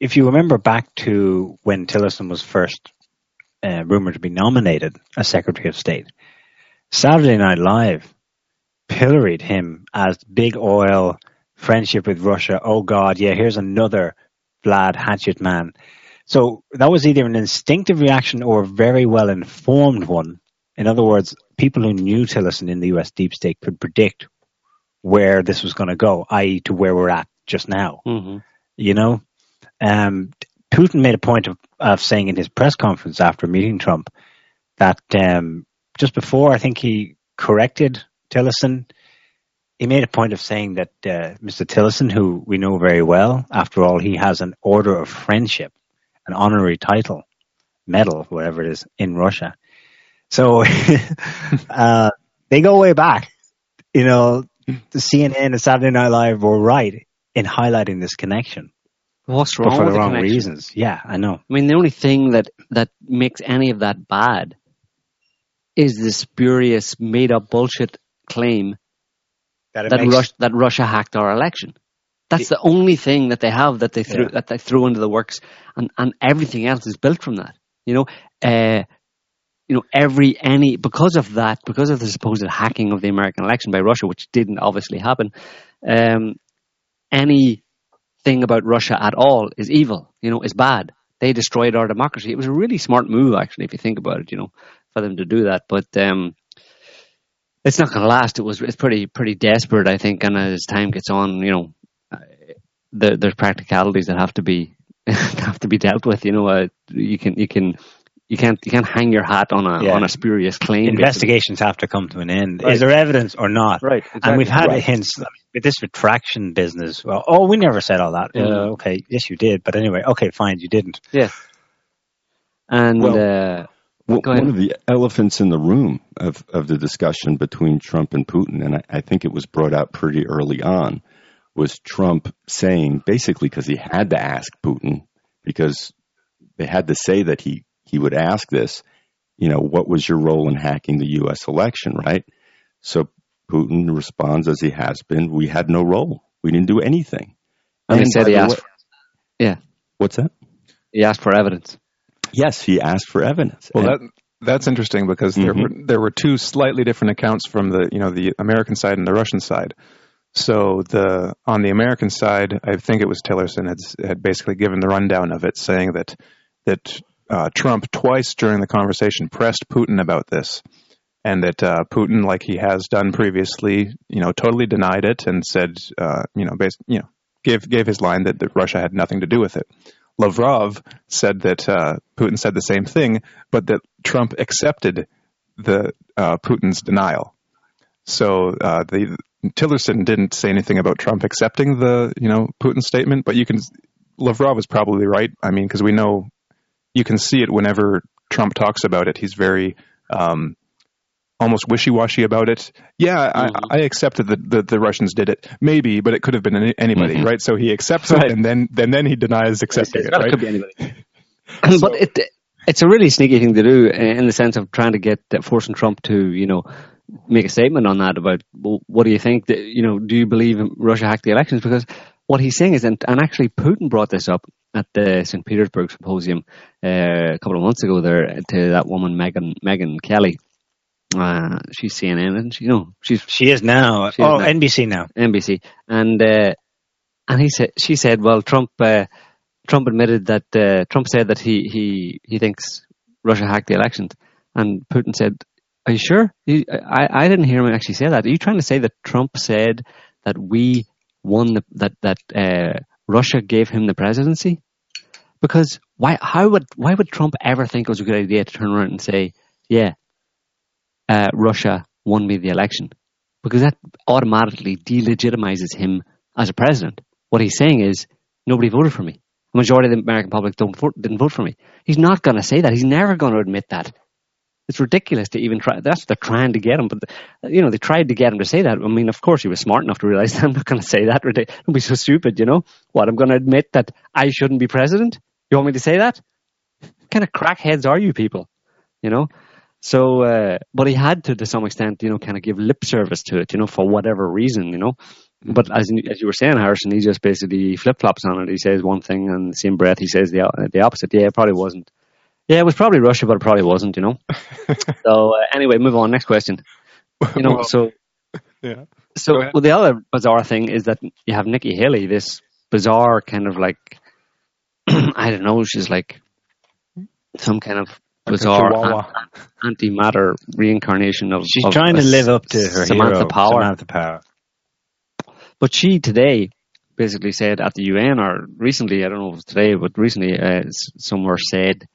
if you remember back to when Tillerson was first uh, rumored to be nominated as Secretary of State, Saturday Night Live pilloried him as big oil, friendship with Russia. Oh God, yeah, here's another Vlad Hatchet man. So that was either an instinctive reaction or a very well informed one. In other words, people who knew Tillerson in the US deep state could predict where this was going to go, i.e., to where we're at just now. hmm You know, um, Putin made a point of, of saying in his press conference after meeting Trump that um, just before I think he corrected Tillerson, he made a point of saying that uh, Mr. Tillerson, who we know very well, after all, he has an order of friendship, an honorary title, medal, whatever it is, in Russia. So *laughs* uh, they go way back. You know, the CNN and Saturday Night Live were right in highlighting this connection, What's but wrong for with the wrong connection? reasons. Yeah, I know. I mean, the only thing that, that makes any of that bad is this spurious, made up bullshit claim That, that, makes- Rus- that Russia hacked our election. That's the only thing that they have that they threw Yeah. that they threw into the works, and, and everything else is built from that. You know, uh, you know every any because of that, because of the supposed hacking of the American election by Russia, which didn't obviously happen. Um, anything about Russia at all is evil. You know, is bad. They destroyed our democracy. It was a really smart move, actually, if you think about it. You know, for them to do that, but. Um, it's not going to last. It was it's pretty pretty desperate, I think. And as time gets on, you know, there, there's practicalities that have to be *laughs* have to be dealt with. You know, uh, you can you can you can't you can't hang your hat on a Yeah. on a spurious claim. basically. investigations have to come to an end. Right. Is there evidence or not? right? And we've had Right. hints I mean, with this retraction business. Well, oh, we never said all that. Mhm. Uh, okay, yes, you did. But anyway, okay, fine, you didn't. Yeah. and Well, uh, Well, one of the elephants in the room of, of the discussion between Trump and Putin, and I, I think it was brought out pretty early on, was Trump saying, basically because he had to ask Putin, because they had to say that he, he would ask this, you know, what was your role in hacking the U.S. election, right? So Putin responds, as he has been, we had no role. We didn't do anything. And he said he asked. way- yeah, What's that? he asked for evidence. Yes, he asked for evidence. Well, And- that that's interesting because there Mhm. were there were two slightly different accounts from the you know the American side and the Russian side. So the on the American side, I think it was Tillerson had had basically given the rundown of it, saying that that uh, Trump twice during the conversation pressed Putin about this, and that uh, Putin, like he has done previously, you know, totally denied it and said, uh, you know, based, you know, gave gave his line that, that Russia had nothing to do with it. Lavrov said that uh, Putin said the same thing, but that Trump accepted the uh, Putin's denial. So uh, the Tillerson didn't say anything about Trump accepting the you know Putin statement, but you can Lavrov is probably right. I mean, because we know you can see it whenever Trump talks about it. He's very um, almost wishy-washy about it. Yeah, Mhm. I, I accepted that the, the Russians did it, maybe, but it could have been any, anybody, Mhm. right? So he accepts Right. it, and then then then he denies accepting it, right? could be anybody. *laughs* but it it's a really sneaky thing to do in the sense of trying to get forcing Trump to you know make a statement on that about well, what do you think that you know do you believe Russia hacked the elections because what he's saying is and, and actually Putin brought this up at the St Petersburg symposium uh, a couple of months ago there to that woman Megyn Megyn Kelly uh, she's CNN and she you know she's She is now. She is oh, now. NBC now. NBC, and uh, and he said she said, well, Trump uh, Trump admitted that uh, Trump said that he he he thinks Russia hacked the elections, and Putin said, "Are you sure? I I didn't hear him actually say that. Are you trying to say that Trump said that we won the, that that uh, Russia gave him the presidency? Because why how would why would Trump ever think it was a good idea to turn around and say, yeah, uh, Russia won me the election? because that automatically delegitimizes him as a president. What he's saying is nobody voted for me. The majority of the American public don't didn't vote for me. He's not going to say that. He's never going to admit that. It's ridiculous to even try. That's they're trying to get him. But the, you know, they tried to get him to say that. I mean, of course, he was smart enough to realize that *laughs* I'm not going to say that. Don't be so stupid. You know what? I'm going to admit that I shouldn't be president. You want me to say that? What kind of crackheads are you people? You know. So, uh, but he had to, to some extent, you know, kind of give lip service to it, you know, for whatever reason, you know. But as as you were saying, Harrison, he just basically flip flops on it. He says one thing, and the same breath, he says the the opposite. Yeah, it probably wasn't. Yeah, it was probably Russia, but it probably wasn't, you know. *laughs* so uh, anyway, move on. Next question. You know, Well, so yeah. so well, the other bizarre thing is that you have Nikki Haley, this bizarre kind of like *clears throat* I don't know, she's like some kind of bizarre chihuahua. an- antimatter reincarnation of. She's of trying to live up to her Samantha hero, Power. Samantha Power. But she today basically said at the UN, or recently, I don't know if it was today, but recently, uh, somewhere said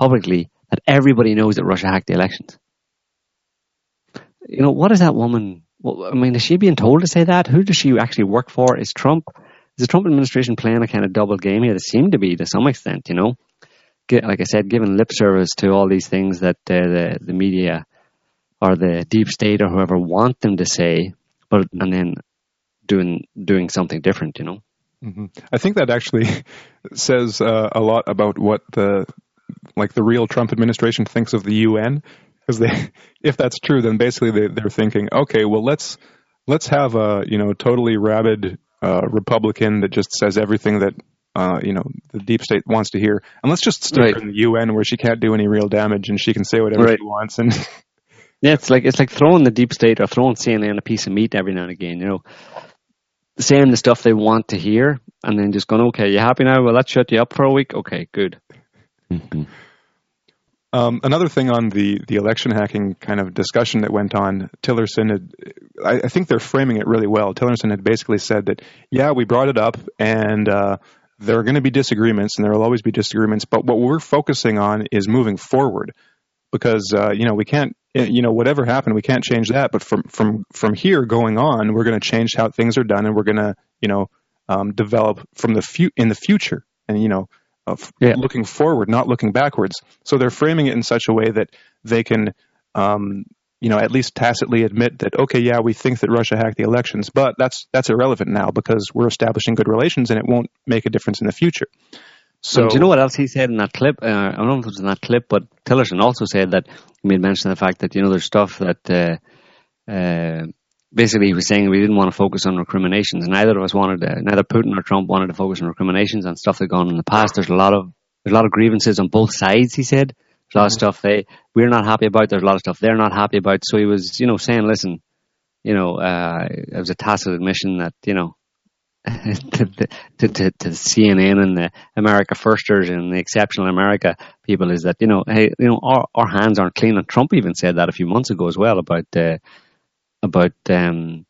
publicly that everybody knows that Russia hacked the elections. You know, what is that woman? Well, I mean, is she being told to say that? Who does she actually work for? Is Trump? Is the Trump administration playing a kind of double game here? They seem to be to some extent, you know. Like I said, giving lip service to all these things that uh, the the media or the deep state or whoever want them to say, but and then doing doing something different, you know. hmm I think that actually *laughs* says uh, a lot about what the like the real Trump administration thinks of the UN. Because they, *laughs* if that's true, then basically they, they're thinking, okay, well let's let's have a you know totally rabid uh, Republican that just says everything that uh, you know the deep state wants to hear, and let's just stick Right. her in the UN where she can't do any real damage and she can say whatever Right. she wants. And *laughs* Yeah, it's like it's like throwing the deep state or throwing CNN a piece of meat every now and again, you know. Saying the stuff they want to hear and then just going, Okay, you happy now? Well let's shut you up for a week. Okay, good. Mhm. Um, another thing on the, the election hacking kind of discussion that went on, Tillerson had, I, I think they're framing it really well. Tillerson had basically said that, yeah, we brought it up and uh, there are going to be disagreements and there will always be disagreements, but what we're focusing on is moving forward because, uh, you know, we can't, you know, whatever happened, we can't change that. But from, from, from here going on, we're going to change how things are done and we're going to, you know, um, develop from the fu- in the future. And, you know, of Yeah. looking forward, not looking backwards. So they're framing it in such a way that they can, um, you know, at least tacitly admit that okay, yeah, we think that Russia hacked the elections, but that's that's irrelevant now because we're establishing good relations and it won't make a difference in the future. So And do you know what else he said in that clip? Uh, I don't know if it was in that clip, but Tillerson also said that he made mention of the fact that you know there's stuff that uh, uh, basically he was saying we didn't want to focus on recriminations. Neither of us wanted to, neither Putin or Trump wanted to focus on recriminations and stuff that gone in the past. There's a lot of there's a lot of grievances on both sides. He said there's a lot of stuff they we're not happy about. There's a lot of stuff they're not happy about. So he was you know saying, listen, you know, uh, it was a tacit admission that you know. *laughs* to, to, to, to CNN and the America Firsters and the exceptional America people is that you know hey you know our, our hands aren't clean and Trump even said that a few months ago as well about uh, about um,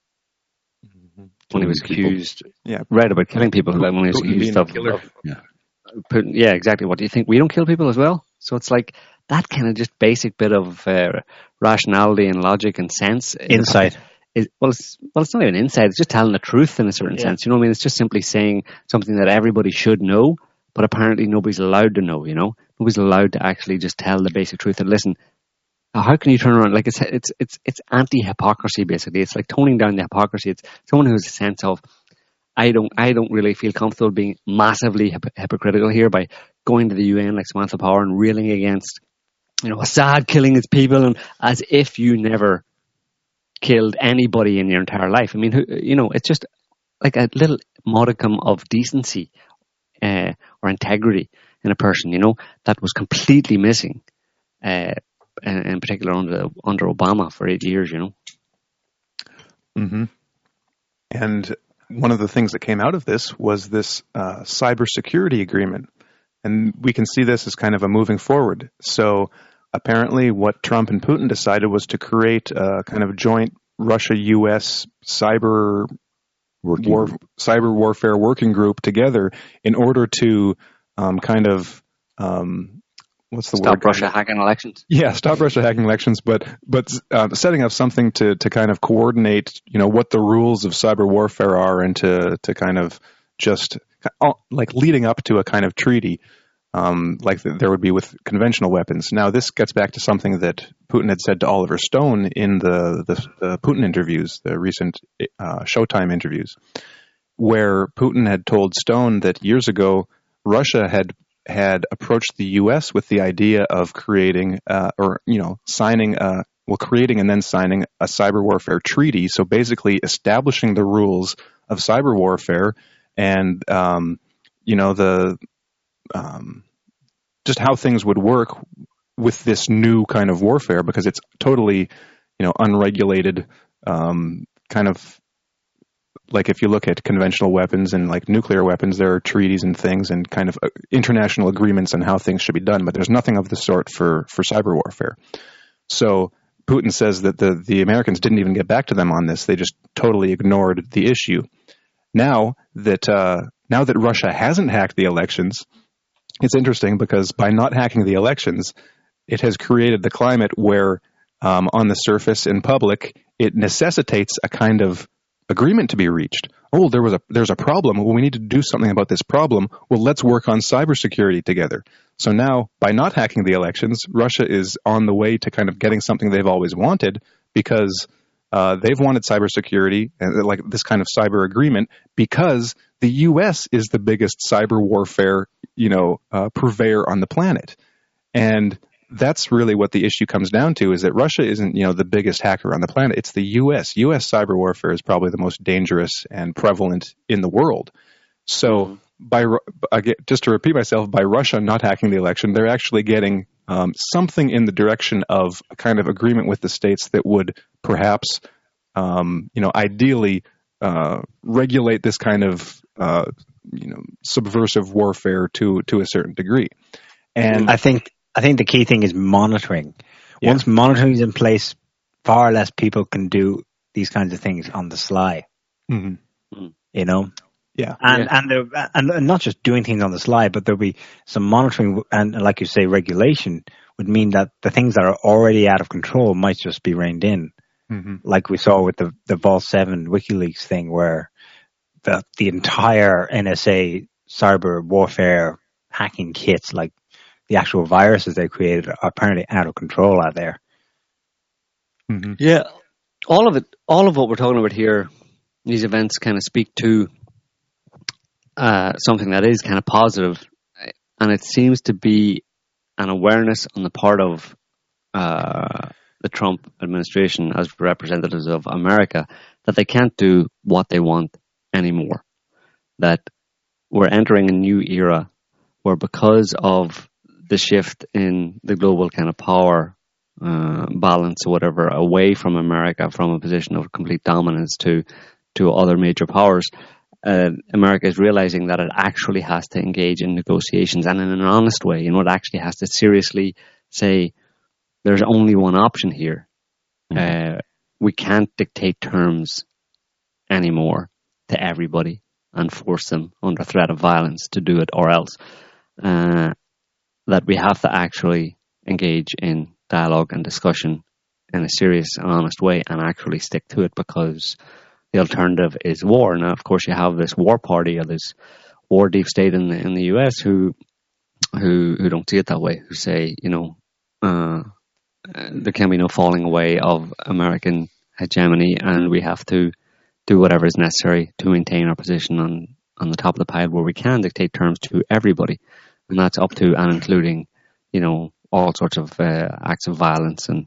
when he was people. accused. Yeah. right about killing people Putin- like when he was Putin accused being of, killer. of Putin, yeah exactly. What do you think? We don't kill people as well. So it's like that kind of just basic bit of uh, rationality and logic and sense Insight. is well it's well it's not even insight. It's just telling the truth in a certain Yeah. sense. You know what I mean? It's just simply saying something that everybody should know but apparently nobody's allowed to know you know? Nobody's allowed to actually just tell the basic truth and listen. uh, how can you turn around? Like it's it's it's it's anti hypocrisy basically. It's like toning down the hypocrisy. It's someone who has a sense of I don't I don't really feel comfortable being massively hyp- hypocritical here by going to the UN like Samantha Power and reeling against you know Assad killing his people and as if you never killed anybody in your entire life. I mean, who, you know, it's just like a little modicum of decency uh, or integrity in a person, you know, that was completely missing, uh, in, in particular under under Obama for eight years, you know. Mm hmm And one of the things that came out of this was this uh, cybersecurity agreement. And we can see this as kind of a moving forward. So apparently, what Trump and Putin decided was to create a kind of joint Russia U.S. cyber Working war, group. cyber warfare working group together in order to um, kind of um, what's the Stop word? Stop Russia hacking elections. *laughs* Yeah, stop Russia hacking elections, but but uh, setting up something to to kind of coordinate, you know, what the rules of cyber warfare are, and to to kind of just uh, like leading up to a kind of treaty, um, like there would be with conventional weapons. Now, this gets back to something that Putin had said to Oliver Stone in the the, the Putin interviews, the recent uh, Showtime interviews, where Putin had told Stone that years ago Russia had had approached the U.S. with the idea of creating, uh, or you know, signing, a, well, creating and then signing a cyber warfare treaty. So basically, establishing the rules of cyber warfare, and um, you know, the um, just how things would work with this new kind of warfare, because it's totally, you know, unregulated, um, kind of like if you look at conventional weapons and like nuclear weapons, there are treaties and things and kind of uh, international agreements on how things should be done, but there's nothing of the sort for for cyber warfare. So Putin says that the the Americans didn't even get back to them on this; they just totally ignored the issue. Now that uh, now that Russia hasn't hacked the elections, it's interesting because by not hacking the elections, it has created the climate where, um, on the surface in public, it necessitates a kind of agreement to be reached. Oh, there was a there's a problem. Well, we need to do something about this problem. Well, let's work on cybersecurity together. So now, by not hacking the elections, Russia is on the way to kind of getting something they've always wanted because uh, they've wanted cybersecurity and like this kind of cyber agreement because the U.S. is the biggest cyber warfare, you know, uh, purveyor on the planet, and that's really what the issue comes down to is that Russia isn't, you know, the biggest hacker on the planet. It's the US. US cyber warfare is probably the most dangerous and prevalent in the world. So by Ru- again, just to repeat myself, by Russia not hacking the election, they're actually getting um, something in the direction of a kind of agreement with the states that would perhaps, um, you know, ideally uh, regulate this kind of, uh, you know, subversive warfare to to a certain degree. And I think I think the key thing is monitoring. Yeah. Once monitoring is in place, far less people can do these kinds of things on the sly. Mhm. You know, yeah, and and, there, and not just doing things on the sly, but there'll be some monitoring and, like you say, regulation would mean that the things that are already out of control might just be reined in, hmm like we saw with the the Vault Seven WikiLeaks thing, where the the entire NSA cyber warfare hacking kits, like the actual viruses they created, are apparently out of control out there. hmm Yeah, all of it, all of what we're talking about here, these events kind of speak to uh, something that is kind of positive, and it seems to be an awareness on the part of uh, the Trump administration as representatives of America that they can't do what they want anymore. That we're entering a new era where because of the shift in the global kind of power uh, balance or whatever away from America from a position of complete dominance to to other major powers, uh, America is realizing that it actually has to engage in negotiations and in an honest way. You know, it actually has to seriously say there's only one option here. Mm-hmm. Uh, we can't dictate terms anymore to everybody and force them under threat of violence to do it or else. Uh, that we have to actually engage in dialogue and discussion in a serious and honest way and actually stick to it because the alternative is war. Now, of course, you have this war party or this war deep state in the in the U.S. who who who don't see it that way. Who say, you know, uh, there can be no falling away of American hegemony, and we have to do whatever is necessary to maintain our position on on the top of the pile where we can dictate terms to everybody, and that's up to and including, you know, all sorts of uh, acts of violence and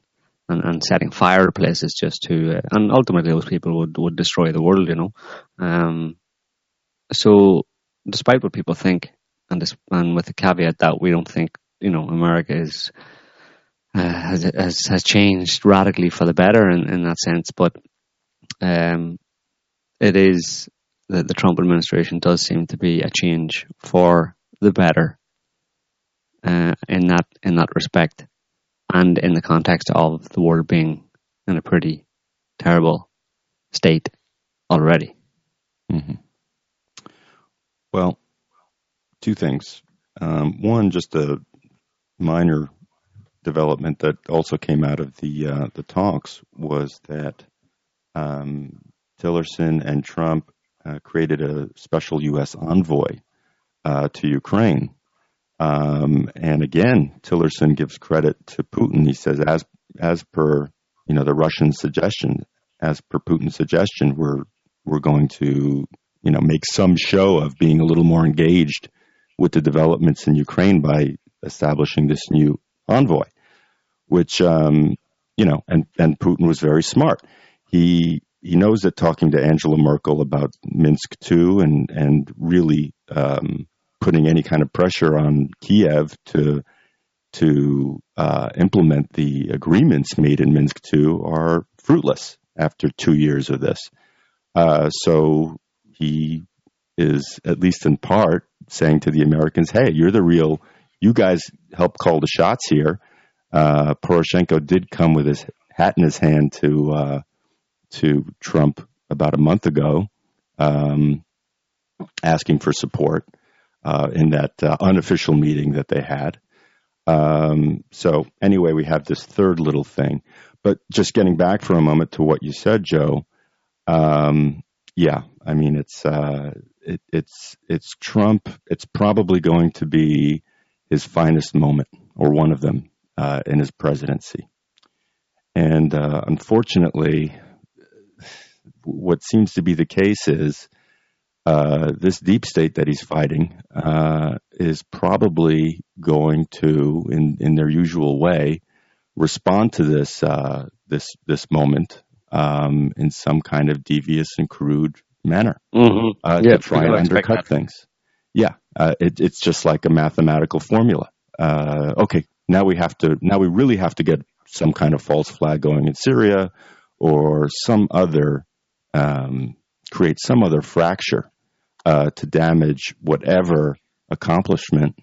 and, and setting fire to places just to, uh, and ultimately those people would, would destroy the world, you know. Um, so, despite what people think, and this, and with the caveat that we don't think, you know, America is uh, has, has has changed radically for the better in, in that sense, but um, it is that the Trump administration does seem to be a change for the better uh, in that in that respect and in the context of the world being in a pretty terrible state already. Mm-hmm. Well, two things. Um, one, just a minor development that also came out of the uh, the talks was that um, Tillerson and Trump uh, created a special U.S. envoy uh, to Ukraine um, and again, Tillerson gives credit to Putin. He says, as as per you know the Russian suggestion, as per Putin's suggestion, we're we're going to you know make some show of being a little more engaged with the developments in Ukraine by establishing this new envoy, which um, you know, and and Putin was very smart. He he knows that talking to Angela Merkel about Minsk two and and really um, putting any kind of pressure on Kiev to to uh, implement the agreements made in Minsk II are fruitless after two years of this. Uh, so he is, at least in part, saying to the Americans, "Hey, you're the real. You guys help call the shots here." Uh, Poroshenko did come with his hat in his hand to uh, to Trump about a month ago, um, asking for support uh, in that uh, unofficial meeting that they had. Um, so anyway, we have this third little thing. But just getting back for a moment to what you said, Joe. Um, yeah, I mean it's uh, it, it's it's Trump. It's probably going to be his finest moment or one of them uh, in his presidency. And uh, unfortunately, what seems to be the case is uh, this deep state that he's fighting uh, is probably going to, in in their usual way, respond to this uh, this this moment um, in some kind of devious and crude manner mm-hmm. Uh, yeah, to try and undercut things. Yeah, uh, it, it's just like a mathematical formula. okay, now we have to. Now we really have to get some kind of false flag going in Syria, or some other. Um, create some other fracture uh, to damage whatever accomplishment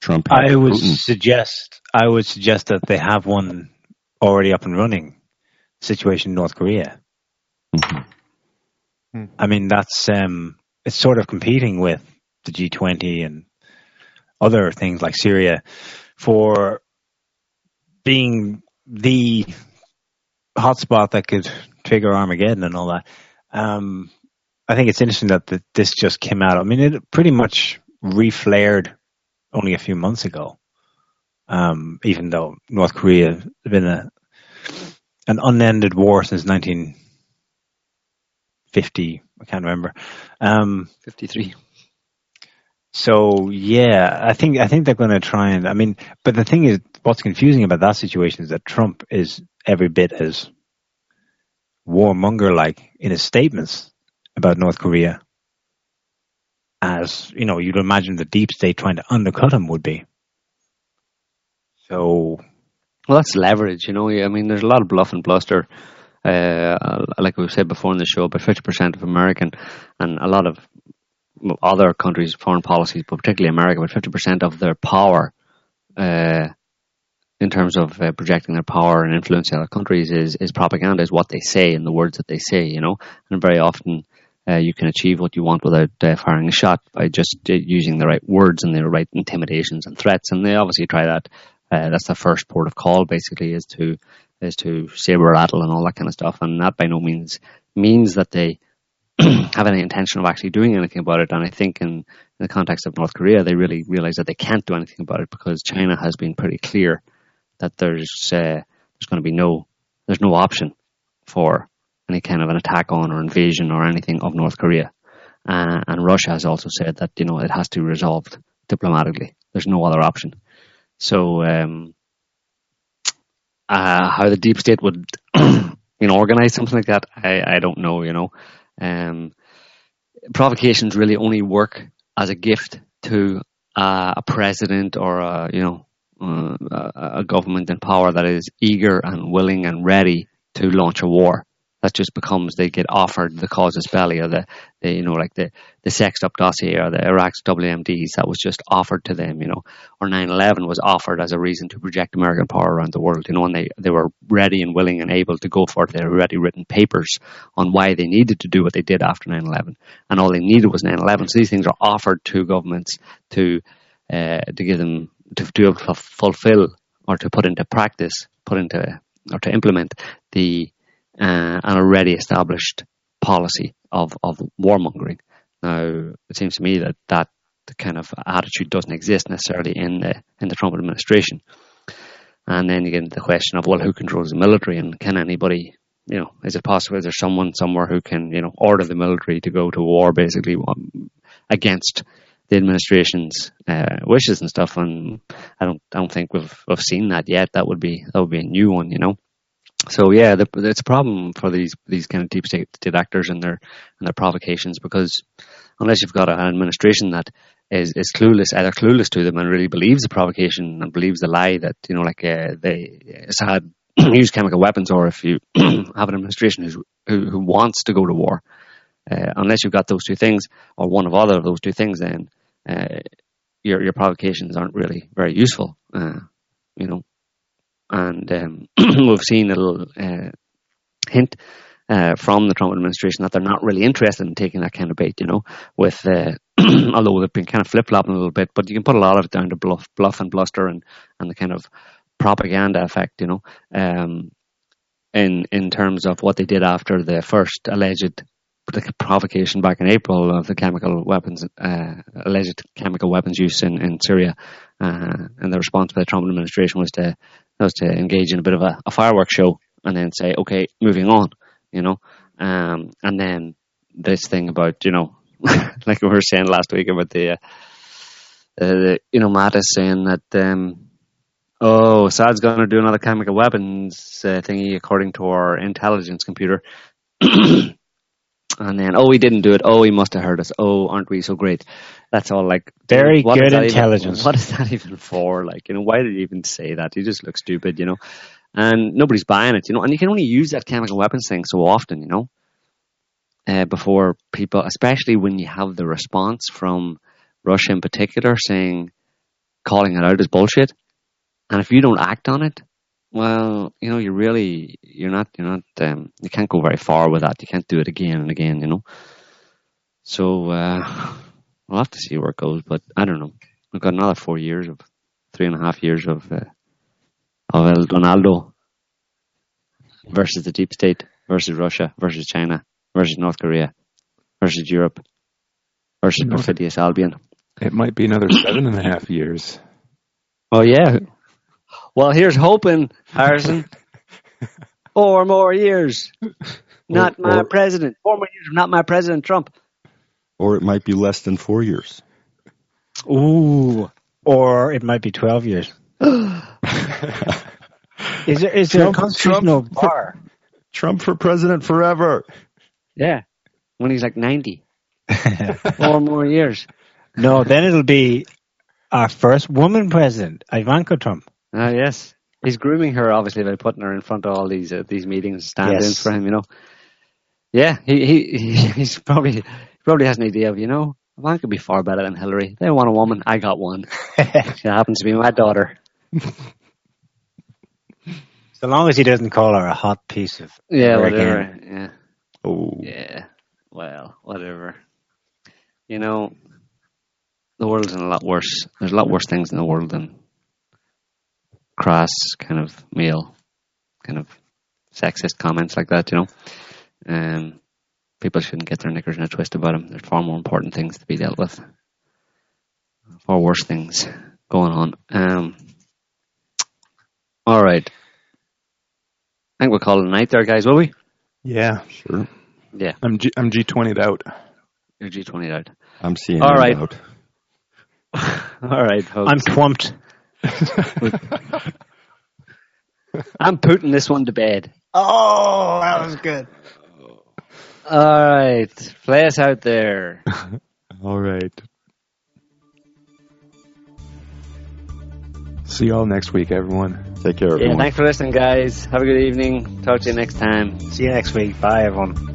Trump I would Putin. suggest I would suggest that they have one already up and running situation in North Korea. Mm-hmm. I mean that's um, it's sort of competing with the G20 and other things like Syria for being the hotspot that could trigger Armageddon and all that. Um, I think it's interesting that the, this just came out. I mean, it pretty much reflared only a few months ago. Um, even though North Korea has been a an unended war since 1950. I can't remember. Um, 53. So yeah, I think I think they're going to try and. I mean, but the thing is, what's confusing about that situation is that Trump is every bit as warmonger like in his statements about North Korea as, you know, you'd imagine the deep state trying to undercut him would be. So. Well, that's leverage, you know. I mean, there's a lot of bluff and bluster. Uh, like we've said before in the show, about 50% of American and a lot of other countries' foreign policies, but particularly America, but 50% of their power uh, in terms of uh, projecting their power and influencing other countries is, is propaganda, is what they say and the words that they say, you know. And very often uh, you can achieve what you want without uh, firing a shot by just uh, using the right words and the right intimidations and threats. And they obviously try that. Uh, that's the first port of call, basically, is to is to saber rattle and all that kind of stuff. And that by no means means that they *clears throat* have any intention of actually doing anything about it. And I think in, in, the context of North Korea, they really realize that they can't do anything about it because China has been pretty clear that there's uh, there's going to be no there's no option for any kind of an attack on or invasion or anything of North Korea. Uh, and Russia has also said that you know it has to be resolved diplomatically. There's no other option. So um, uh, how the deep state would *clears throat* you know organize something like that, I, I don't know. You know, um, provocations really only work as a gift to uh, a president or a you know uh, a government in power that is eager and willing and ready to launch a war that just becomes they get offered the casus belli or the, the you know like the the sexed up dossier or the Iraq's WMDs that was just offered to them you know. Or 9/11 was offered as a reason to project American power around the world you know and they they were ready and willing and able to go for it they had already written papers on why they needed to do what they did after 9/11 and all they needed was 9/11 so these things are offered to governments to uh, to give them to, to fulfill or to put into practice put into or to implement the uh, an already established policy of, of warmongering. Now, it seems to me that that kind of attitude doesn't exist necessarily in the in the Trump administration. And then you get into the question of well, who controls the military, and can anybody, you know, is it possible? Is there someone somewhere who can, you know, order the military to go to war basically um, against the administration's uh, wishes and stuff? And I don't, I don't think we've we've seen that yet. That would be that would be a new one, you know so yeah, the, it's a problem for these these kind of deep state, actors and their and their provocations because unless you've got an administration that is, is clueless, either clueless to them and really believes the provocation and believes the lie that you know, like uh, they Assad *clears throat* use chemical weapons, or if you *clears throat* have an administration who, who wants to go to war, uh, unless you've got those two things or one of other of those two things, then uh, your your provocations aren't really very useful. Uh, you know, and um, *clears throat* we've seen a little uh, hint uh, from the Trump administration that they're not really interested in taking that kind of bait, you know, with uh, *clears throat* although they've been kind of flip flopping a little bit, but you can put a lot of it down to bluff, bluff and bluster and, and the kind of propaganda effect, you know, um, in in terms of what they did after the first alleged the provocation back in April of the chemical weapons, uh, alleged chemical weapons use in, in Syria. Uh, and the response by the Trump administration was to, was to engage in a bit of a, a fireworks show and then say, okay, moving on, you know. Um, and then this thing about, you know, *laughs* like we were saying last week about the, uh, the you know, Mattis saying that, um, oh, Assad's going to do another chemical weapons uh, thingy according to our intelligence computer. *clears throat* then oh we didn't do it. Oh he must have heard us. Oh aren't we so great? That's all like very good intelligence even, what is that even for? Like you know why did he even say that? He just looks stupid you know? And nobody's buying it you know? And you can only use that chemical weapons thing so often you know? Uh, before people especially when you have the response from Russia in particular saying calling it out as bullshit. And if you don't act on it well, you know, you really you're not you're not um, you can't go very far with that. You can't do it again and again, you know. So uh, we'll have to see where it goes, but I don't know. We've got another four years of three and a half years of uh, of El Donaldo versus the deep state versus Russia versus China versus North Korea versus Europe versus you perfidious Albion. It might be another seven and a half years. Oh yeah, well, here's hoping, Harrison. *laughs* Four more years. Not or, my or, president. Four more years not my president, Trump. Or it might be less than four years. Ooh. Or it might be 12 years. *gasps* is there, is there Trump, a constitutional Trump, bar? Trump for president forever. Yeah, when he's like 90. *laughs* four more years. no, then it'll be our first woman president, Ivanka Trump. Ah, yes. He's grooming her, obviously, by putting her in front of all these uh, these meetings, stand-ins Yes. for him. You know. Yeah, he, he he *laughs* he's probably probably has an idea of you know Ivanka could be far better than Hillary. They want a woman, I got one. *laughs* She happens to be my daughter. So long as he doesn't call her a hot piece of Yeah, whatever. again. Yeah, Oh, yeah. Well, whatever. You know, the world's in a lot worse. There's a lot worse things in the world than crass kind of male, kind of sexist comments like that. You know, um, people shouldn't get their knickers in a twist about them. There's far more important things to be dealt with. Far worse things going on. Um, all right. I think we'll call it a night there, guys, will we? Yeah, sure. Yeah, I'm G- I'm G20'd out. you're G20 out. I'm seeing All it right. out. *laughs* All right, folks. I'm twomped. I'm putting this one to bed. Oh, that was good. All right, play us out there. *laughs* All right. See y'all next week, everyone. Take care, Yeah, everyone. thanks for listening, guys. Have a good evening. Talk to you next time. See you next week. Bye, everyone.